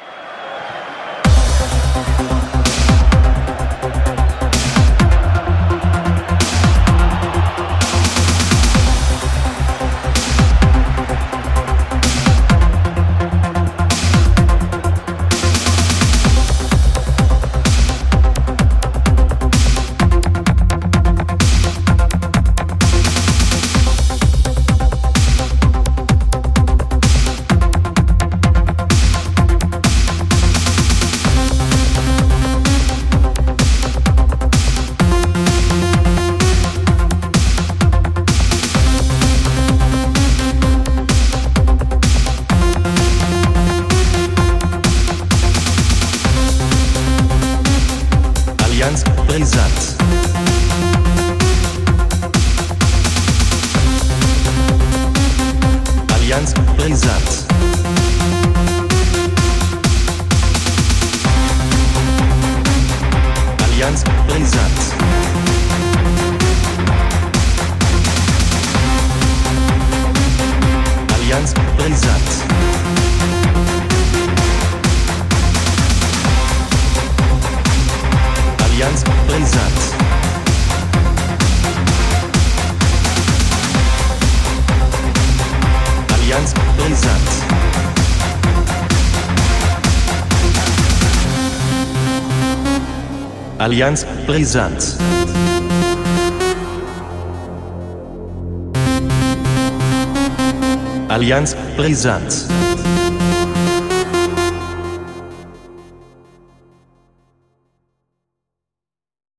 A: Allianz Brisanz. Allianz Brisanz.